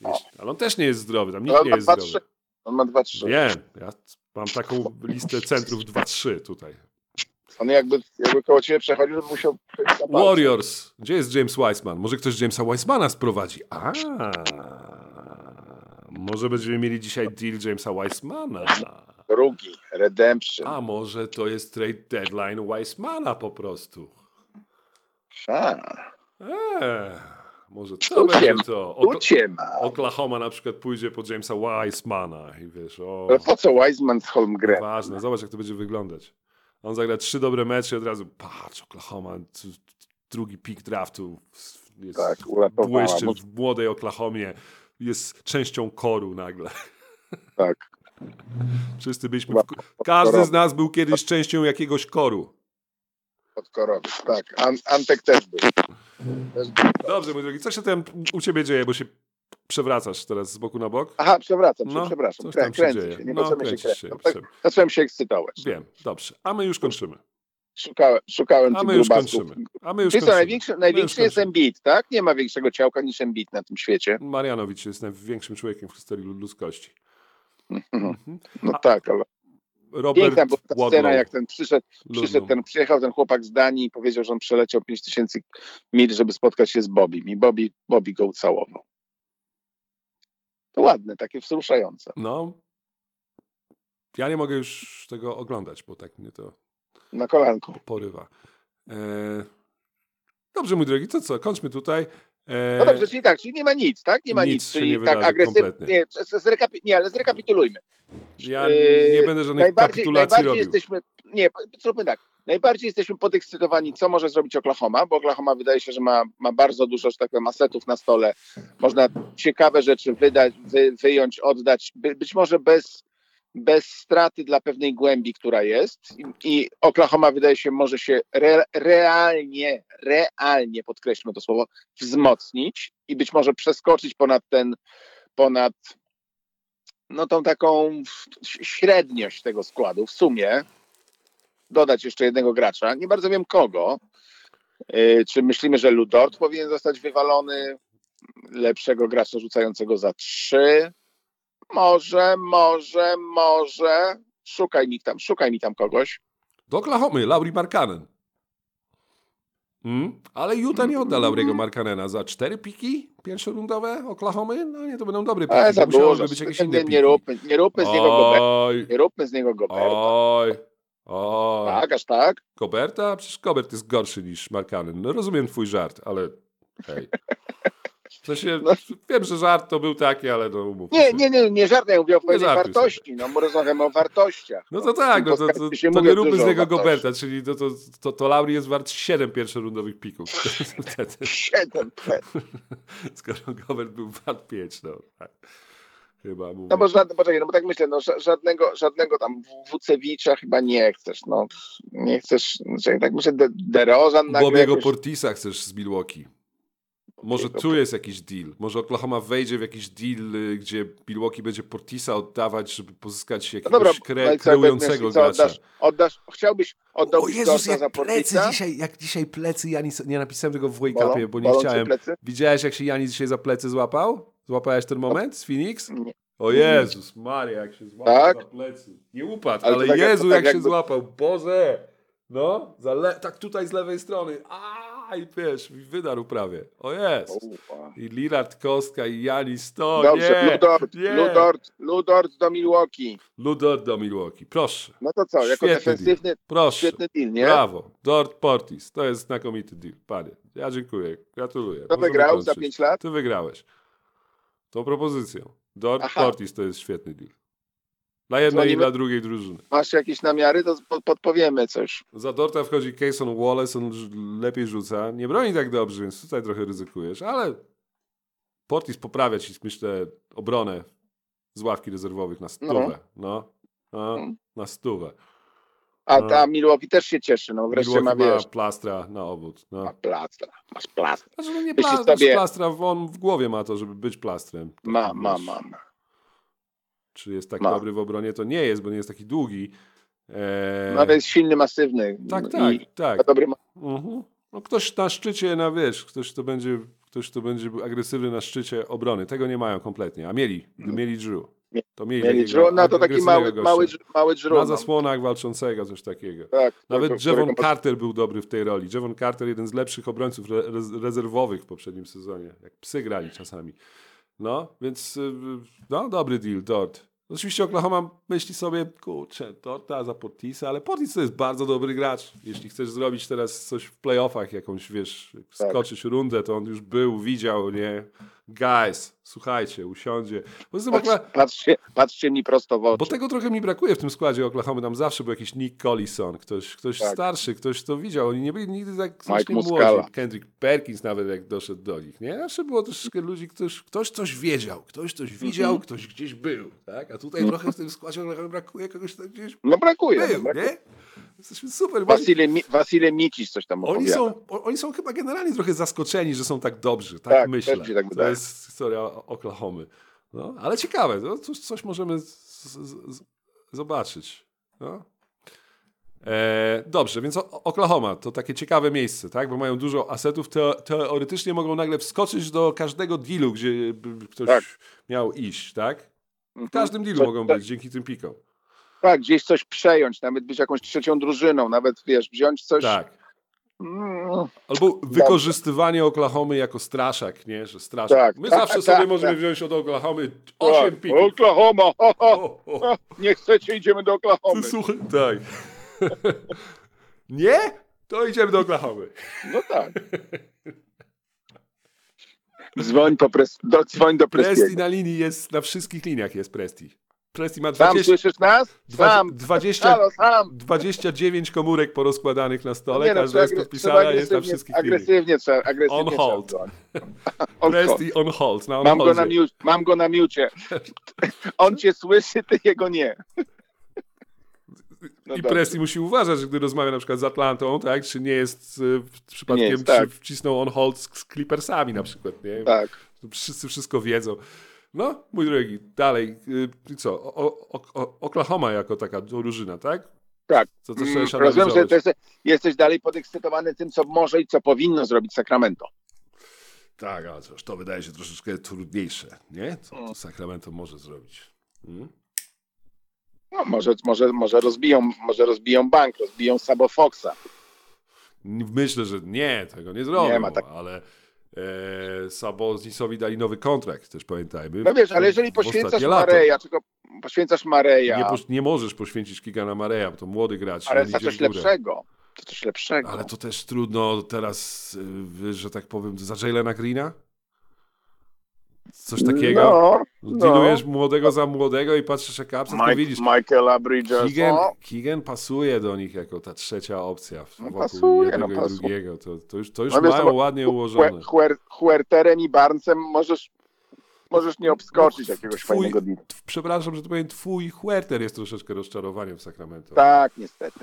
Speaker 3: Jeśli- Ale on też nie jest zdrowy, tam nikt
Speaker 4: On
Speaker 3: nie
Speaker 4: ma
Speaker 3: jest
Speaker 4: 2-3.
Speaker 3: zdrowy.
Speaker 4: On ma 2-3.
Speaker 3: Wiem, ja mam taką listę centrów 2-3 tutaj.
Speaker 4: On jakby, jakby koło ciebie przechodził, to musiał.
Speaker 3: Warriors. Gdzie jest James Wiseman? Może ktoś Jamesa Wisemana sprowadzi. A, może będziemy mieli dzisiaj deal Jamesa Wisemana.
Speaker 4: Drugi, Redemption.
Speaker 3: A może to jest trade deadline Wisemana po prostu.
Speaker 4: A,
Speaker 3: Eee, może to będzie to. Okla-
Speaker 4: cię ma.
Speaker 3: Oklahoma na przykład pójdzie po Jamesa Wisemana i wiesz, o,
Speaker 4: po co Wiseman z Holmgren?
Speaker 3: ważne, zobacz jak to będzie wyglądać. On zagra trzy dobre mecze i od razu, patrz, Oklahoma, drugi pick draftu, jest,
Speaker 4: Tak, uratowała.
Speaker 3: błyszczy w młodej Oklahomie, jest częścią koru nagle.
Speaker 4: Tak.
Speaker 3: Wszyscy byliśmy, w, każdy z nas był kiedyś częścią jakiegoś koru.
Speaker 4: Podkorowy. Tak, An Antek też był. Też był.
Speaker 3: Dobrze, mój drogi, co się tam u ciebie dzieje, bo się przewracasz teraz z boku na bok?
Speaker 4: Aha, przewracam się,
Speaker 3: No,
Speaker 4: przepraszam. Krę,
Speaker 3: się
Speaker 4: kręcę
Speaker 3: dzieje.
Speaker 4: się, nie
Speaker 3: No,
Speaker 4: się
Speaker 3: się,
Speaker 4: kręcić. Zacząłem się ekscytować.
Speaker 3: Wiem, dobrze. A my już kończymy.
Speaker 4: Szukałem, szukałem
Speaker 3: A my już
Speaker 4: grubasków.
Speaker 3: kończymy. A my już
Speaker 4: Czyli co, największy, największy jest. Embiid, tak? Nie ma większego ciałka niż Embiid na tym świecie.
Speaker 3: Marianowicz jest największym człowiekiem w historii ludzkości. Mhm.
Speaker 4: No
Speaker 3: A-
Speaker 4: tak, ale
Speaker 3: Robert
Speaker 4: piękna była ta scena, jak ten przyszedł, przyszedł ten, przyjechał ten chłopak z Danii i powiedział, że on przeleciał 5000 mil, żeby spotkać się z Bobim i Bobby, Bobby go ucałował. To ładne, takie wzruszające.
Speaker 3: No. Ja nie mogę już tego oglądać, bo tak mnie to
Speaker 4: Na kolanku.
Speaker 3: porywa. E... Dobrze, mój drogi, to co? Kończmy tutaj. E...
Speaker 4: No dobrze, czyli tak, czyli nie ma nic, tak? Nie ma
Speaker 3: Nic
Speaker 4: nic, czyli
Speaker 3: nie
Speaker 4: tak agresywnie. Nie, z- zrekapi- nie, ale zrekapitulujmy.
Speaker 3: Ja
Speaker 4: Yy,
Speaker 3: nie będę żadnych
Speaker 4: najbardziej,
Speaker 3: kapitulacji
Speaker 4: najbardziej
Speaker 3: robił.
Speaker 4: jesteśmy, nie, zróbmy tak, najbardziej jesteśmy podekscytowani, co może zrobić Oklahoma, bo Oklahoma wydaje się, że ma, ma bardzo dużo, że tak powiem, asetów na stole. Można ciekawe rzeczy wydać, wy, wyjąć, oddać, by, być może bez, bez straty dla pewnej głębi, która jest. I, Oklahoma wydaje się, może się re, realnie, realnie, podkreślmy to słowo, wzmocnić i być może przeskoczyć ponad ten, ponad no tą taką średniość tego składu w sumie. Dodać jeszcze jednego gracza. Nie bardzo wiem kogo. Yy, Czy myślimy, że Ludort powinien zostać wywalony? Lepszego gracza rzucającego za trzy? Może, może, może. Szukaj mi tam, szukaj mi tam kogoś.
Speaker 3: Do Oklahomy, Lauri Markanen. Hmm? Ale Utah nie odda Lauriego Markanena za cztery piki pierwszorundowe Oklahomy? No nie, to będą dobre piki.
Speaker 4: Ale za dużo.
Speaker 3: być jakieś inne
Speaker 4: nie,
Speaker 3: piki.
Speaker 4: nie, róbmy, nie róbmy z niego Goberta.
Speaker 3: Oj,
Speaker 4: Nie róbmy z niego Goberta.
Speaker 3: oj, oj.
Speaker 4: Tak, aż tak?
Speaker 3: Koberta? Przecież Kobert jest gorszy niż Markanen. No rozumiem twój żart, ale hej. W sensie, wiem, że żart to był taki, ale no umówmy
Speaker 4: Nie, nie, nie, nie żart, ja mówię o pewnej wartości. No, my rozmawiamy o wartościach.
Speaker 3: No to tak, no to, to, to nie róbmy z niego. Goberta, czyli to, to, to, to Lauri jest wart 7 pierwszorundowych pików. Wtedy,
Speaker 4: Siedem.
Speaker 3: skoro Gobert był wart 5, no tak. Chyba mówię.
Speaker 4: No bo żadne, poczekaj, no bo tak myślę, no ża- żadnego, żadnego tam Wucewicza chyba nie chcesz, no nie chcesz, znaczy, tak myślę, De, DeRozan nagle
Speaker 3: Bobiego
Speaker 4: jakoś,
Speaker 3: Portisa chcesz z Milwaukee. Może tu jest jakiś deal. Może Oklahoma wejdzie w jakiś deal, y, gdzie Milwaukee będzie Portisa oddawać, żeby pozyskać
Speaker 4: no
Speaker 3: jakiegoś
Speaker 4: dobra,
Speaker 3: kre,
Speaker 4: no
Speaker 3: kreującego
Speaker 4: co,
Speaker 3: gracza.
Speaker 4: oddasz, oddasz, chciałbyś,
Speaker 3: O
Speaker 4: oddałbyś
Speaker 3: Jezus,
Speaker 4: Dorsa za
Speaker 3: jak plecy dzisiaj, jak dzisiaj plecy Janis, nie napisałem tego w wake bo nie
Speaker 4: Bolą
Speaker 3: chciałem. Widziałeś jak się Janis dzisiaj za plecy złapał? Złapałeś ten moment z Phoenix?
Speaker 4: Nie.
Speaker 3: O Jezus Maria, jak się złapał
Speaker 4: Tak?
Speaker 3: za plecy. Nie upadł,
Speaker 4: Ale
Speaker 3: ale,
Speaker 4: tak jak-
Speaker 3: Jezu,
Speaker 4: to tak
Speaker 3: jak się
Speaker 4: jakby-
Speaker 3: złapał. Boże! No, za le- tak tutaj z lewej strony. A! I wiesz, wydarł prawie. O jest. I Lillard Kostka i Janis to
Speaker 4: Dobrze,
Speaker 3: nie,
Speaker 4: Ludort,
Speaker 3: nie.
Speaker 4: Ludort, Ludort do Milwaukee.
Speaker 3: Ludort do Milwaukee. Proszę,
Speaker 4: No to co, jako
Speaker 3: Świetny
Speaker 4: defensywny,
Speaker 3: proszę.
Speaker 4: świetny deal, nie?
Speaker 3: Brawo. Dort Portis. To jest znakomity deal. Panie, ja dziękuję. Gratuluję.
Speaker 4: Kto
Speaker 3: Możemy
Speaker 4: wygrał za
Speaker 3: kończyć.
Speaker 4: 5 lat?
Speaker 3: Ty wygrałeś. Tą propozycją. Dort
Speaker 4: Aha.
Speaker 3: Portis to jest świetny deal. Dla jednej i dla drugiej drużyny.
Speaker 4: Masz jakieś namiary, to po- podpowiemy coś.
Speaker 3: Za Dorta wchodzi Cason Wallace, on lepiej rzuca. Nie broni tak dobrze, więc tutaj trochę ryzykujesz, ale Portis poprawia ci, myślę, obronę z ławki rezerwowych na stówę. No, no
Speaker 4: Mhm.
Speaker 3: na stówę.
Speaker 4: A
Speaker 3: No.
Speaker 4: ta Milwaukee też się cieszy, no wreszcie ma,
Speaker 3: Milwaukee ma
Speaker 4: wiesz,
Speaker 3: plastra na obwód. No.
Speaker 4: ma plastra, masz plastra.
Speaker 3: Znaczy, no nie pla-
Speaker 4: sobie-
Speaker 3: plastra, on w głowie ma to, żeby być plastrem.
Speaker 4: Ma, ma,
Speaker 3: wiesz,
Speaker 4: ma. ma.
Speaker 3: Czy jest tak
Speaker 4: Ma.
Speaker 3: dobry w obronie? To nie jest, bo nie jest taki długi. Eee,
Speaker 4: No ale jest silny, masywny.
Speaker 3: tak, tak,
Speaker 4: I
Speaker 3: tak.
Speaker 4: ma dobry ma-
Speaker 3: Mhm. No ktoś na szczycie, na wiesz, ktoś to będzie, ktoś to będzie agresywny na szczycie obrony. Tego nie mają kompletnie. A mieli, gdy mieli Drew. To mieli,
Speaker 4: Mieli
Speaker 3: takiego
Speaker 4: Drew, no to taki mały,
Speaker 3: gościa.
Speaker 4: mały, mały drzew.
Speaker 3: Na zasłonach walczącego, coś takiego.
Speaker 4: Tak,
Speaker 3: Nawet
Speaker 4: którego-
Speaker 3: Javon
Speaker 4: którego-
Speaker 3: Carter był dobry w tej roli. Javon Carter, jeden z lepszych obrońców re rez- rezerwowych w poprzednim sezonie. Jak psy grali czasami. No, więc y, no, dobry deal, Dort. Oczywiście Oklahoma myśli sobie, kurczę, Dorta za Portisa, ale Portis to jest bardzo dobry gracz. Jeśli chcesz zrobić teraz coś w playoffach, jakąś, wiesz,
Speaker 4: Tak.
Speaker 3: skoczyć rundę, to on już był, widział, nie? Guys, słuchajcie, usiądzie.
Speaker 4: Patrz, patrzcie, patrzcie mi prosto w oczy.
Speaker 3: bo tego trochę mi brakuje w tym składzie Oklahoma. Tam zawsze był jakiś Nick Collison, ktoś, ktoś
Speaker 4: Tak.
Speaker 3: starszy, ktoś to widział. Oni nie byli nigdy tak strasznie młodzi. Kendrick Perkins nawet jak doszedł do nich. Nie? Zawsze było troszeczkę ludzi, ktoś, ktoś coś wiedział, ktoś coś widział,
Speaker 4: Mhm.
Speaker 3: ktoś gdzieś był. Tak? A tutaj trochę w tym składzie Oklahoma brakuje kogoś, kto gdzieś
Speaker 4: No brakuje. no
Speaker 3: był.
Speaker 4: brakuje.
Speaker 3: Nie? Jesteśmy super.
Speaker 4: Wasile, Mi- Wasile Micic coś tam
Speaker 3: Oni
Speaker 4: opowiada.
Speaker 3: są, oni są chyba generalnie trochę zaskoczeni, że są tak dobrzy. Tak,
Speaker 4: Tak,
Speaker 3: myślę.
Speaker 4: też tak
Speaker 3: to
Speaker 4: wydaje.
Speaker 3: jest historia Oklahomy. No, ale ciekawe, no, coś, coś możemy z, z, z, zobaczyć. No. E, dobrze, więc Oklahoma to takie ciekawe miejsce, tak? bo mają dużo asetów. Teo, teoretycznie mogą nagle wskoczyć do każdego dealu, gdzie ktoś
Speaker 4: Tak.
Speaker 3: miał iść. tak? W
Speaker 4: Mhm.
Speaker 3: każdym dealu
Speaker 4: Co-
Speaker 3: mogą
Speaker 4: tak,
Speaker 3: być dzięki tym pikom.
Speaker 4: Tak, gdzieś coś przejąć, nawet być jakąś trzecią drużyną, nawet wiesz, wziąć coś.
Speaker 3: Tak.
Speaker 4: Mm,
Speaker 3: Albo wykorzystywanie Oklahomy jako straszak, nie? Że straszak.
Speaker 4: Tak,
Speaker 3: My
Speaker 4: tak,
Speaker 3: zawsze
Speaker 4: tak,
Speaker 3: sobie możemy
Speaker 4: tak.
Speaker 3: wziąć od Oklahomy 8
Speaker 4: tak.
Speaker 3: pików.
Speaker 4: Oklahoma, ho, ho,
Speaker 3: O, o,
Speaker 4: nie chcecie, idziemy do Oklahomy.
Speaker 3: ty słuchaj, tak. nie? To idziemy do Oklahomy.
Speaker 4: No tak. Dzwoń, po pres, do, dzwoń do
Speaker 3: Presti
Speaker 4: Prestiego.
Speaker 3: na linii jest, na wszystkich liniach jest Presti. Presti ma
Speaker 4: Sam
Speaker 3: 20,
Speaker 4: słyszysz nas? Sam.
Speaker 3: 20,
Speaker 4: Halo, sam.
Speaker 3: 29 komórek porozkładanych na stole,
Speaker 4: Nie no,
Speaker 3: każda jest podpisana, jest na wszystkich.
Speaker 4: Agresywnie trzeba, agresywnie
Speaker 3: On hold.
Speaker 4: On.
Speaker 3: Presti on hold. Na on
Speaker 4: Mam go, na miu- mam go na miucie. On cię słyszy, ty jego nie. No
Speaker 3: I
Speaker 4: dobrze.
Speaker 3: Presti musi uważać, że gdy rozmawia na przykład z Atlantą, tak, czy nie jest przypadkiem,
Speaker 4: Nie jest, tak.
Speaker 3: czy wcisnął on hold z, z Clippersami na przykład, nie?
Speaker 4: Tak.
Speaker 3: Wszyscy wszystko wiedzą. No, mój drogi, dalej, y, co, o, o, o, Oklahoma jako taka drużyna, tak?
Speaker 4: Tak.
Speaker 3: Co to
Speaker 4: Mm, Rozumiem, że jesteś dalej podekscytowany tym, co może i co powinno zrobić Sacramento.
Speaker 3: Tak, ale cóż, to wydaje się troszeczkę trudniejsze, nie? Co
Speaker 4: Mm.
Speaker 3: to Sacramento może zrobić? Hmm?
Speaker 4: No, może, może, może, rozbiją, może rozbiją bank, rozbiją Sabo Foxa.
Speaker 3: Myślę, że nie, tego nie zrobią,
Speaker 4: Nie ma tak-
Speaker 3: ale e, Sabonisowi dali nowy kontrakt, też pamiętajmy.
Speaker 4: No wiesz, ale jeżeli poświęcasz. Mareja, go poświęcasz Mareja,
Speaker 3: Nie, nie możesz poświęcić Kigana Mareja, bo to młody gracz.
Speaker 4: ale za coś lepszego. To coś lepszego.
Speaker 3: Ale to też trudno teraz, y, że tak powiem, za Jalena Greena? Coś takiego?
Speaker 4: No, no.
Speaker 3: Dealujesz młodego za młodego i patrzysz jak upset, to
Speaker 4: Mike,
Speaker 3: widzisz.
Speaker 4: Michaela Bridges.
Speaker 3: Keegan,
Speaker 4: o,
Speaker 3: Keegan pasuje do nich jako ta trzecia opcja
Speaker 4: No
Speaker 3: wokół
Speaker 4: pasuje,
Speaker 3: jednego
Speaker 4: no
Speaker 3: i
Speaker 4: pasuje.
Speaker 3: drugiego. To, to już, to już
Speaker 4: No
Speaker 3: mają
Speaker 4: to-
Speaker 3: ładnie ułożone.
Speaker 4: Huer- Huerterem i Barnesem możesz, możesz nie obskoczyć jakiegoś
Speaker 3: Twój-
Speaker 4: fajnego
Speaker 3: t- Przepraszam, że to powiem, twój Huerter jest troszeczkę rozczarowaniem w Sacramento.
Speaker 4: Tak, niestety.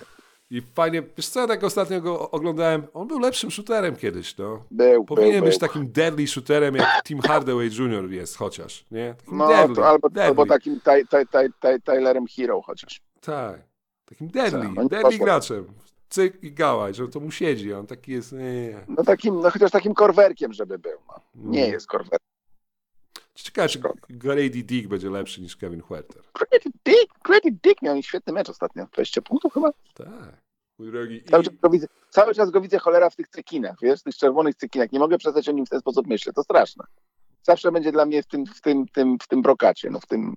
Speaker 3: I fajnie, wiesz co, ja tak ostatnio go oglądałem, on był lepszym shooterem kiedyś, no.
Speaker 4: Był,
Speaker 3: Powinien
Speaker 4: był,
Speaker 3: być
Speaker 4: był.
Speaker 3: takim deadly shooterem, jak Tim Hardaway Jr. jest chociaż, nie? Takim
Speaker 4: No,
Speaker 3: deadly,
Speaker 4: to albo,
Speaker 3: deadly.
Speaker 4: albo takim Ty- Ty- Ty- Ty- Tylerem Hero chociaż.
Speaker 3: Tak, takim deadly,
Speaker 4: Co, no nie
Speaker 3: deadly
Speaker 4: poszło.
Speaker 3: graczem. Cyk i gałaj, że to mu siedzi, on taki jest, nie.
Speaker 4: No takim, no chociaż takim korwerkiem, żeby był. No. Nie
Speaker 3: Mm.
Speaker 4: jest korwerkiem.
Speaker 3: Ciekawe, czy Grady Dick będzie lepszy niż Kevin Huerter.
Speaker 4: Grady Dick, Grady Dick miał świetny mecz ostatnio. 20 punktów chyba?
Speaker 3: Tak. Mój drogi. I...
Speaker 4: Cały czas, go widzę, cały czas go widzę cholera w tych cekinach, wiesz, w tych czerwonych cekinach. Nie mogę przestać o nim w ten sposób myśleć. To straszne. Zawsze będzie dla mnie w tym, w tym, tym, w tym brokacie, no w tym...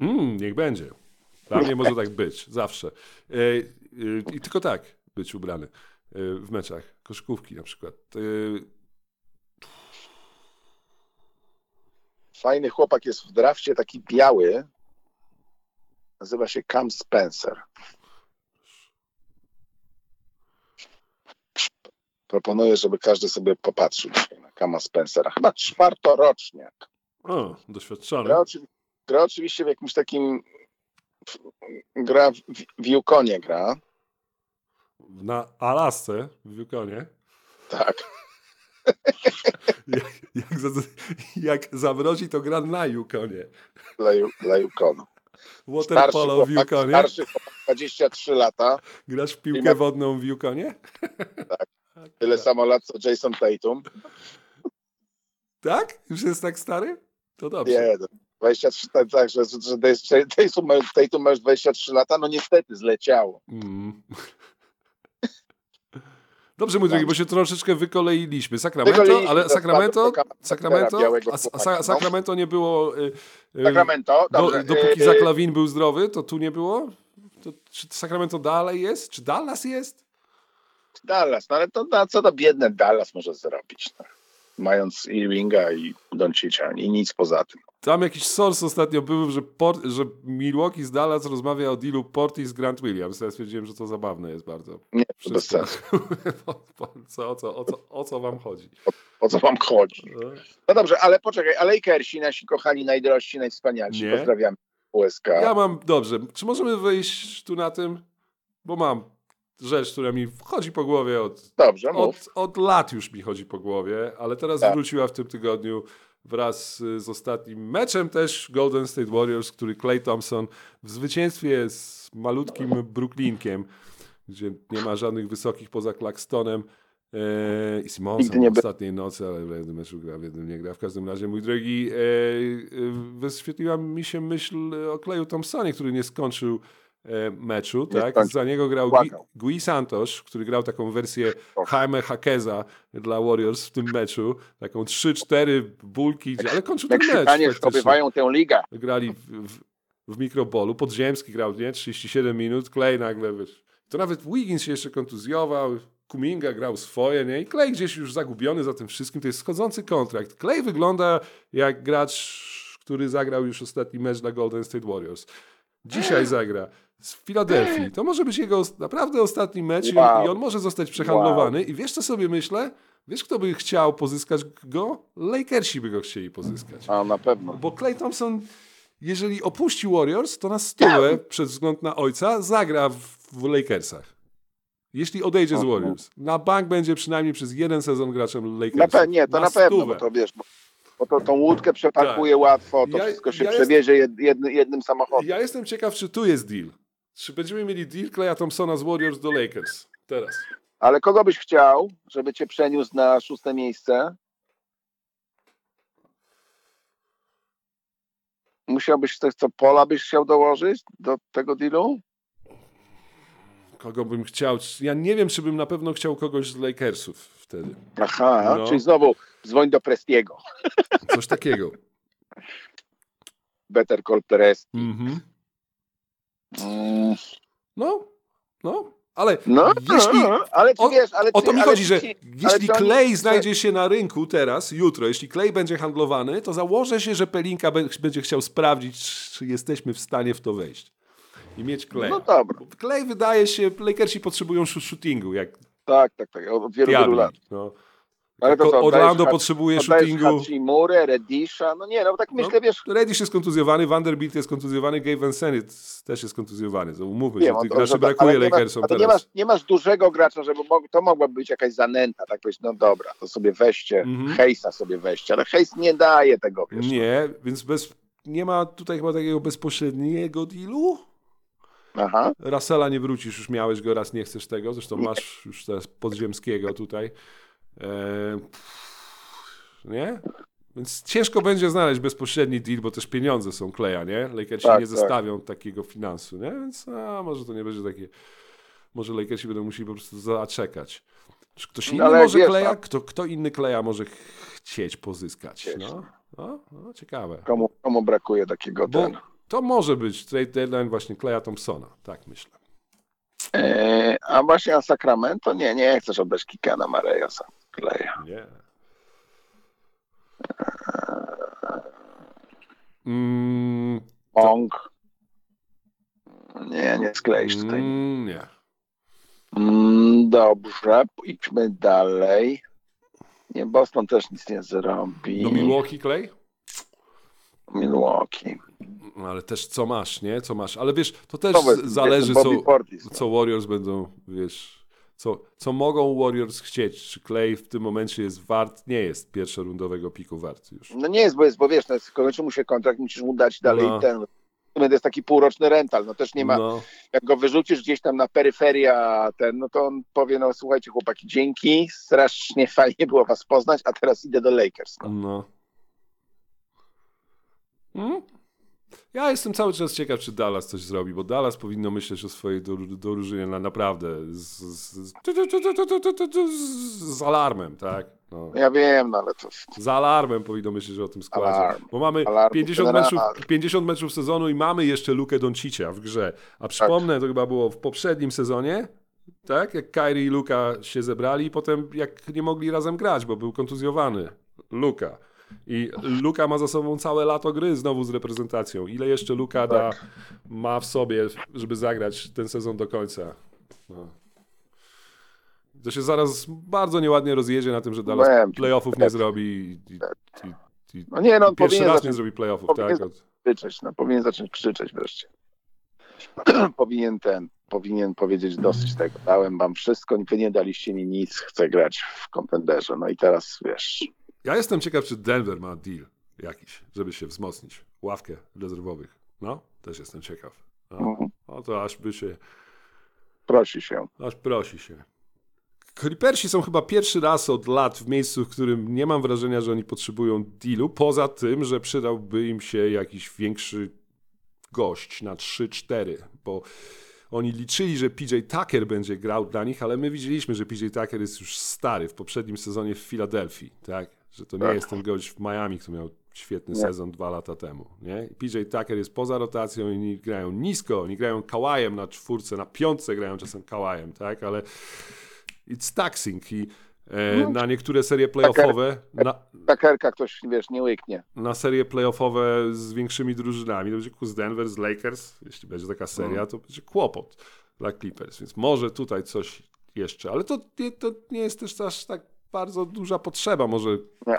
Speaker 3: Mm, niech będzie. Dla mnie może tak być, zawsze. E, e, I tylko tak być ubrany e, w meczach. Koszykówki na przykład.
Speaker 4: Fajny chłopak jest w drafcie, taki biały. Nazywa się Cam Spencer. Proponuję, żeby każdy sobie popatrzył dzisiaj na Kama Spencera. Chyba czwartoroczniak.
Speaker 3: o, doświadczony.
Speaker 4: Gra, gra oczywiście w jakimś takim... Gra w, w Yukonie gra.
Speaker 3: Na Alasce w Yukonie.
Speaker 4: Tak.
Speaker 3: Jak, jak, za, jak zamrozi, to gra na Yukonie.
Speaker 4: Dla, dla Yukonu.
Speaker 3: Water polo w Yukonie.
Speaker 4: starszy chłopak, 23 lata.
Speaker 3: Grasz w piłkę
Speaker 4: ma-
Speaker 3: wodną w Yukonie?
Speaker 4: Tyle samo lat co Jason Tatum.
Speaker 3: Tak? Już jest tak stary? To dobrze.
Speaker 4: Nie, no, 23, tak, tak że, że że Tatum, ma- Tatum ma już 23 lata, no niestety zleciało.
Speaker 3: Mm. Dobrze, mój drogi, bo się troszeczkę wykoleiliśmy. Sacramento,
Speaker 4: Wykoleiliśmy
Speaker 3: ale Sacramento, Sacramento,
Speaker 4: białego
Speaker 3: a,
Speaker 4: no.
Speaker 3: Sacramento nie było, y, y,
Speaker 4: Sacramento,
Speaker 3: do, dopóki
Speaker 4: y,
Speaker 3: Zach Lavin był zdrowy, to tu nie było? To, czy Sacramento dalej jest? Czy Dallas jest?
Speaker 4: Dallas, no ale to na co to biedne Dallas może zrobić? No? Mając Irvinga i Doncicia i nic poza tym.
Speaker 3: Tam jakiś source ostatnio był, że, Port, że Milwaukee z Dallas rozmawia o dealu Portis z Grant Williams. Ja stwierdziłem, że to zabawne jest bardzo.
Speaker 4: Nie, to bez
Speaker 3: Wszystko.
Speaker 4: sensu.
Speaker 3: co, o, co, o, co, o co wam chodzi?
Speaker 4: O co wam chodzi?
Speaker 3: No.
Speaker 4: No dobrze, ale poczekaj, a Lakersi, nasi kochani, najdrożsi, najwspanialsi,
Speaker 3: Nie.
Speaker 4: pozdrawiamy USK.
Speaker 3: Ja mam, dobrze, czy możemy wyjść tu na tym? Bo mam rzecz, która mi chodzi po głowie od,
Speaker 4: Dobrze,
Speaker 3: od, od lat już mi chodzi po głowie, ale teraz
Speaker 4: Tak.
Speaker 3: wróciła w tym tygodniu wraz y, z ostatnim meczem też Golden State Warriors, który Clay Thompson w zwycięstwie z malutkim Brooklynkiem, gdzie nie ma żadnych wysokich poza Claxtonem e, i Simonsem
Speaker 4: nie
Speaker 3: ostatniej nocy, ale w jednym meczu gra, w jednym nie gra. W każdym razie, mój drogi, e, e, wyświetliła mi się myśl o Clayu Thompsonie, który nie skończył meczu,
Speaker 4: Nie
Speaker 3: tak?
Speaker 4: skończył.
Speaker 3: Za niego grał Gui. Gui Santos, który grał taką wersję. Jaime Hakeza dla Warriors w tym meczu. Taką 3-4 bulki, ale kończył ten mecz.
Speaker 4: Zdobywają tę ligę.
Speaker 3: Grali w, w, w mikrobolu. Podziemski grał, nie? 37 minut. Clay nagle, wiesz. To nawet Wiggins się jeszcze kontuzjował. Kuminga grał swoje, nie? I Clay gdzieś już zagubiony za tym wszystkim. To jest schodzący kontrakt. Clay wygląda jak gracz, który zagrał już ostatni mecz dla Golden State Warriors. Dzisiaj zagra z Filadelfii. To może być jego naprawdę ostatni mecz i-
Speaker 4: Wow.
Speaker 3: i on może zostać przehandlowany. I wiesz, co sobie myślę? Wiesz, kto by chciał pozyskać go? Lakersi by go chcieli pozyskać.
Speaker 4: A na pewno.
Speaker 3: Bo Clay Thompson, jeżeli opuści Warriors, to na stówę, przez wzgląd na ojca, zagra w, Lakersach. Jeśli odejdzie z
Speaker 4: Mhm.
Speaker 3: Warriors. Na bank będzie przynajmniej przez jeden sezon graczem Lakersów.
Speaker 4: Na nie, to na, pewno,
Speaker 3: stówę.
Speaker 4: bo to wiesz, bo, bo to tą łódkę przeparkuje łatwo, to
Speaker 3: Ja-
Speaker 4: wszystko się
Speaker 3: ja
Speaker 4: przewiezie jedny, jednym samochodem.
Speaker 3: Ja jestem ciekaw, czy tu jest deal. Czy będziemy mieli deal Claya Thompsona z Warriors do Lakers? Teraz.
Speaker 4: Ale kogo byś chciał, żeby cię przeniósł na szóste miejsce? Musiałbyś coś, co Pola byś chciał dołożyć do tego dealu?
Speaker 3: Kogo bym chciał? Ja nie wiem, czy bym na pewno chciał kogoś z Lakersów wtedy.
Speaker 4: Aha,
Speaker 3: No.
Speaker 4: czyli znowu dzwoń do Prestiego.
Speaker 3: Coś takiego.
Speaker 4: Better Call Presti.
Speaker 3: Mhm.
Speaker 4: Mm,
Speaker 3: No, no, ale
Speaker 4: No,
Speaker 3: jeśli,
Speaker 4: no, ale ty
Speaker 3: o-
Speaker 4: wiesz, ale
Speaker 3: O to
Speaker 4: ty-
Speaker 3: mi chodzi,
Speaker 4: ty
Speaker 3: że
Speaker 4: ci-
Speaker 3: jeśli Clay znajdzie się na rynku teraz, jutro, jeśli Clay będzie handlowany, to założę się, że Pelinka będzie chciał sprawdzić, czy jesteśmy w stanie w to wejść. I mieć Clay.
Speaker 4: No dobra,
Speaker 3: Clay wydaje się, Lakersi potrzebują sh- shootingu, jak
Speaker 4: tak, tak, tak, od wielu, wielu lat.
Speaker 3: No.
Speaker 4: Ale to co,
Speaker 3: Orlando potrzebuje shootingu.
Speaker 4: Hachimurę, Redisha, no nie, no tak myślę, wiesz,
Speaker 3: Reddish jest kontuzjowany, Vanderbilt jest kontuzjowany, Gaven Sennett też jest kontuzjowany. To umówmy się, tych graczy brakuje Lakersom teraz.
Speaker 4: nie masz, nie masz dużego gracza, żeby to mogłaby być jakaś zanęta, tak powiedzieć, no dobra, to sobie weźcie,
Speaker 3: Mhm.
Speaker 4: Hejsa sobie weźcie, ale Hejs nie daje tego, wiesz.
Speaker 3: Nie, więc bez, nie ma tutaj chyba takiego bezpośredniego dealu.
Speaker 4: Aha,
Speaker 3: Russella nie wrócisz, już miałeś go raz, nie chcesz tego, zresztą masz już teraz podziemskiego tutaj. E, nie? Więc ciężko będzie znaleźć bezpośredni deal, bo też pieniądze są kleja, nie? Lakersi
Speaker 4: Tak,
Speaker 3: nie
Speaker 4: tak.
Speaker 3: zostawią takiego finansu, nie? Więc a, może to nie będzie takie może Lakersi będą musieli po prostu zaczekać. Czy ktoś inny
Speaker 4: ale
Speaker 3: może
Speaker 4: wiesz,
Speaker 3: kleja? Kto, kto inny kleja może chcieć pozyskać?
Speaker 4: Chcieć,
Speaker 3: No, no, no ciekawe.
Speaker 4: Komu, komu brakuje takiego
Speaker 3: Bo
Speaker 4: ten.
Speaker 3: to może być trade deadline właśnie Kleja Thompsona, tak myślę.
Speaker 4: E, a właśnie a Sacramento? Nie, nie chcesz oddać kika na Marejosa. Kleja.
Speaker 3: Nie. Mm,
Speaker 4: Ong. Nie, nie skleisz tutaj.
Speaker 3: mm, nie.
Speaker 4: Mm, dobrze, idźmy dalej. Nie, Boston też nic nie zrobi.
Speaker 3: Do Milwaukee Clay?
Speaker 4: Milwaukee.
Speaker 3: No, ale też co masz, nie? Co masz? Ale wiesz, to też zależy, co,
Speaker 4: Portis, no.
Speaker 3: co Warriors będą, wiesz, co, co mogą Warriors chcieć. Czy Clay w tym momencie jest wart? Nie jest pierwszorundowego piku wart już.
Speaker 4: No nie jest, bo jest, bo wiesz, no, kończy mu się kontrakt, musisz mu dać dalej
Speaker 3: No.
Speaker 4: ten. To jest taki półroczny rental, no też nie ma,
Speaker 3: No,
Speaker 4: jak go wyrzucisz gdzieś tam na peryferia ten, no to on powie, no słuchajcie chłopaki, dzięki, strasznie fajnie było was poznać, a teraz idę do Lakers. No.
Speaker 3: no. Hmm? Ja jestem cały czas ciekaw, czy Dallas coś zrobi, bo Dallas powinno myśleć o swojej drużynie na naprawdę z, z, z, z alarmem, tak? No.
Speaker 4: Ja wiem, no ale to
Speaker 3: Z alarmem powinno myśleć o tym składzie.
Speaker 4: Alarm.
Speaker 3: Bo mamy
Speaker 4: Alarm
Speaker 3: 50
Speaker 4: generalny.
Speaker 3: meczów, 50 meczów sezonu i mamy jeszcze Lukę Doncicia w grze. A przypomnę, to chyba było w poprzednim sezonie, tak? Jak Kyrie i Luka się zebrali i potem jak nie mogli razem grać, bo był kontuzjowany. Luka. I Luka ma za sobą całe lato gry znowu z reprezentacją. Ile jeszcze Luka da, ma w sobie, żeby zagrać ten sezon do końca? No. To się zaraz bardzo nieładnie rozjedzie na tym, że Dallas playoffów nie zrobi i, i, i,
Speaker 4: No nie, no
Speaker 3: pierwszy raz nie
Speaker 4: zacząć
Speaker 3: zrobi playoffów,
Speaker 4: powinien
Speaker 3: tak?
Speaker 4: Krzyczeć, no powinien zacząć krzyczeć wreszcie. powinien ten, powinien powiedzieć dosyć tego, dałem wam wszystko, wy nie daliście mi nic, chcę grać w kontenderze. No i teraz wiesz,
Speaker 3: Ja jestem ciekaw, czy Denver ma deal jakiś, żeby się wzmocnić. Ławkę rezerwowych. No, też jestem ciekaw. No,
Speaker 4: Mhm.
Speaker 3: no to aż by się,
Speaker 4: prosi się.
Speaker 3: aż prosi się. Clippersi są chyba pierwszy raz od lat w miejscu, w którym nie mam wrażenia, że oni potrzebują dealu, poza tym, że przydałby im się jakiś większy gość na 3-4, bo oni liczyli, że PJ Tucker będzie grał dla nich, ale my widzieliśmy, że PJ Tucker jest już stary w poprzednim sezonie w Filadelfii, tak? Że to nie
Speaker 4: Tak.
Speaker 3: jest ten gość w Miami, który miał świetny
Speaker 4: Nie.
Speaker 3: sezon dwa lata temu, nie? PJ Tucker jest poza rotacją i oni grają nisko, oni grają kałajem na czwórce, na piątce grają czasem kałajem, tak? Ale it's taxing i e,
Speaker 4: No.
Speaker 3: na niektóre serie playoffowe,
Speaker 4: Takerka ktoś, wiesz, nie łyknie.
Speaker 3: na serie playoffowe z większymi drużynami. To będzie z Denver, z Lakers. Jeśli będzie taka seria,
Speaker 4: Mm.
Speaker 3: to będzie kłopot dla Clippers. Więc może tutaj coś jeszcze. Ale to nie, to nie jest też aż tak bardzo duża potrzeba. Może
Speaker 4: Nie.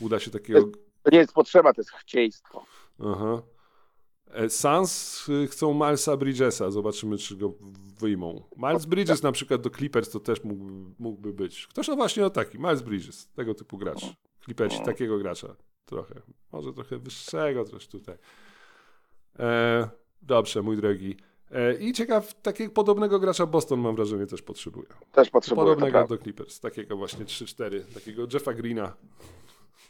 Speaker 3: uda się takiego...
Speaker 4: To nie jest potrzeba, to jest chcieństwo.
Speaker 3: Aha. E, Suns y, chcą Milesa Bridgesa. Zobaczymy, czy go wyjmą. Miles Bridges na przykład do Clippers to też mógłby, mógłby być. Ktoś no właśnie o taki. Miles Bridges. Tego typu gracz. Clippersi takiego gracza trochę. Może trochę wyższego też tutaj. E, dobrze, mój drogi. E, I ciekaw, takiego podobnego gracza Boston mam wrażenie też potrzebuje.
Speaker 4: Też potrzebuje.
Speaker 3: Podobnego
Speaker 4: naprawdę.
Speaker 3: do Clippers. Takiego właśnie 3-4. Takiego Jeffa Greena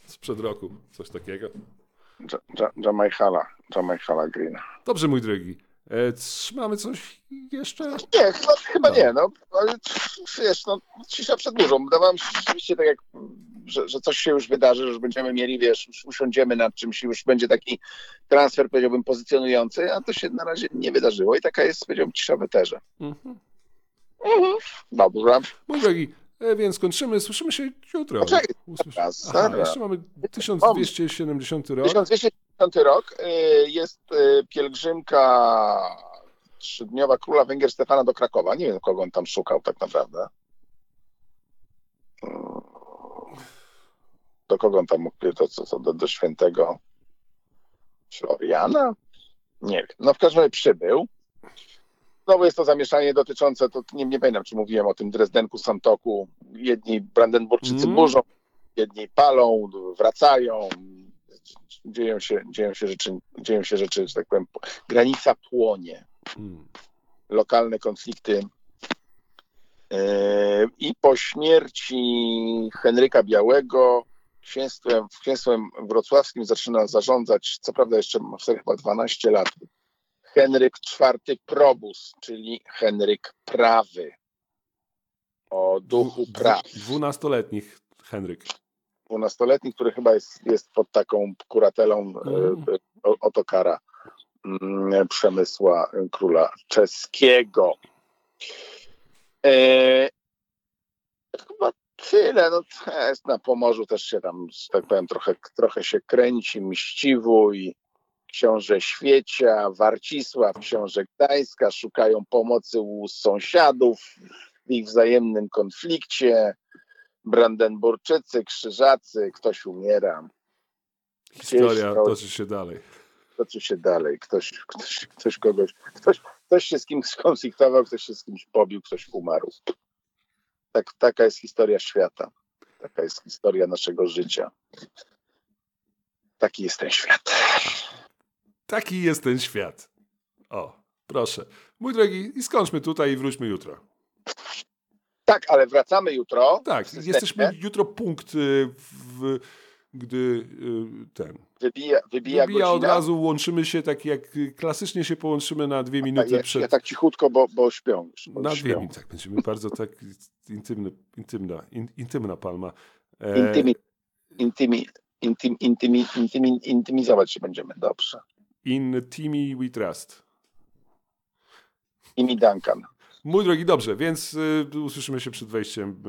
Speaker 3: sprzed roku. Coś takiego.
Speaker 4: Ja- Ja- Jamaichala, Jamaichala Green.
Speaker 3: Dobrze, mój drogi. E, mamy coś jeszcze?
Speaker 4: Nie, chyba, chyba
Speaker 3: No.
Speaker 4: nie, no, ale wiesz, no, cisza przed burzą. Się rzeczywiście tak jak, że, że coś się już wydarzy, że już będziemy mieli, wiesz, już usiądziemy nad czymś i już będzie taki transfer, powiedziałbym, pozycjonujący, a to się na razie nie wydarzyło i taka jest, powiedziałbym, cisza w eterze.
Speaker 3: Mhm.
Speaker 4: Dobrze.
Speaker 3: Mój drogi, e, więc kończymy. Słyszymy się jutro.
Speaker 4: Poczekaj, teraz,
Speaker 3: Aha, jeszcze mamy 1270 rok.
Speaker 4: 1250 rok y, jest y, pielgrzymka trzydniowa króla Węgier Stefana do Krakowa. Nie wiem, kogo on tam szukał tak naprawdę. Do kogo on tam mógł, to co, co do, do świętego Floriana? Nie wiem. No w każdym razie przybył. Znowu jest to zamieszanie dotyczące, to nie, nie pamiętam, czy mówiłem o tym Dresdenku, Santoku. Jedni Brandenburczycy
Speaker 3: Mm.
Speaker 4: burzą, jedni palą, wracają. Dzieją się, dzieją się rzeczy, dzieją się rzeczy, że tak powiem, granica płonie
Speaker 3: Mm.
Speaker 4: lokalne konflikty. Yy, I po śmierci Henryka Białego księstwem, księstwem wrocławskim zaczyna zarządzać, co prawda jeszcze ma wtedy chyba 12 lat, Henryk IV Probus, czyli Henryk Prawy. O duchu praw.
Speaker 3: Dwunastoletnich Henryk.
Speaker 4: 12-letni, który chyba jest, jest pod taką kuratelą
Speaker 3: Mhm.
Speaker 4: e, Otokara mm, Przemysła e, Króla Czeskiego. E, chyba tyle. No, to jest na Pomorzu też się tam, tak powiem, trochę, trochę się kręci Mściwój, Książę Świecia, Warcisław, Książę Gdańska szukają pomocy u sąsiadów w ich wzajemnym konflikcie. Brandenburczycy, Krzyżacy, ktoś umiera,
Speaker 3: Historia
Speaker 4: to-
Speaker 3: toczy się dalej.
Speaker 4: toczy się dalej, ktoś, ktoś, ktoś kogoś, ktoś, ktoś się z kimś skonfliktował, ktoś się z kimś pobił, ktoś umarł. Tak, taka jest historia świata. Taka jest historia naszego życia. Taki jest ten świat.
Speaker 3: Taki jest ten świat. O, proszę. Mój drogi, i skończmy tutaj i wróćmy jutro.
Speaker 4: Tak, ale wracamy jutro.
Speaker 3: Tak, jesteśmy jutro punkt, y, w, gdy y, ten.
Speaker 4: Wybija, wybija,
Speaker 3: Wybija od razu, łączymy się tak jak klasycznie się połączymy na dwie minuty
Speaker 4: ja,
Speaker 3: przed.
Speaker 4: ja tak cichutko, bo, bo śpią. Bo
Speaker 3: na dwie minuty, tak. Będziemy bardzo tak intymny, intymna, in, intymna palma. E,
Speaker 4: Intymi, intymi, intymi, intymi, intymi, intymizować się będziemy. Dobrze.
Speaker 3: in Timmy we trust.
Speaker 4: Imi Duncan.
Speaker 3: Mój drogi, dobrze, więc y, usłyszymy się przed wejściem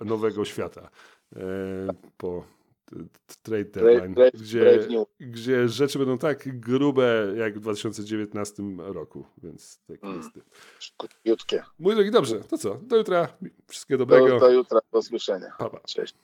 Speaker 3: y, nowego świata. Y, po trade deadline, gdzie, gdzie rzeczy będą tak grube jak w 2019 roku, więc tak
Speaker 4: Mm.
Speaker 3: jest.
Speaker 4: Krótkie.
Speaker 3: Mój drogi, dobrze, to co? Do jutra. Wszystkiego
Speaker 4: Do,
Speaker 3: dobrego.
Speaker 4: do jutra. Do usłyszenia.
Speaker 3: Pa, pa.
Speaker 4: Cześć.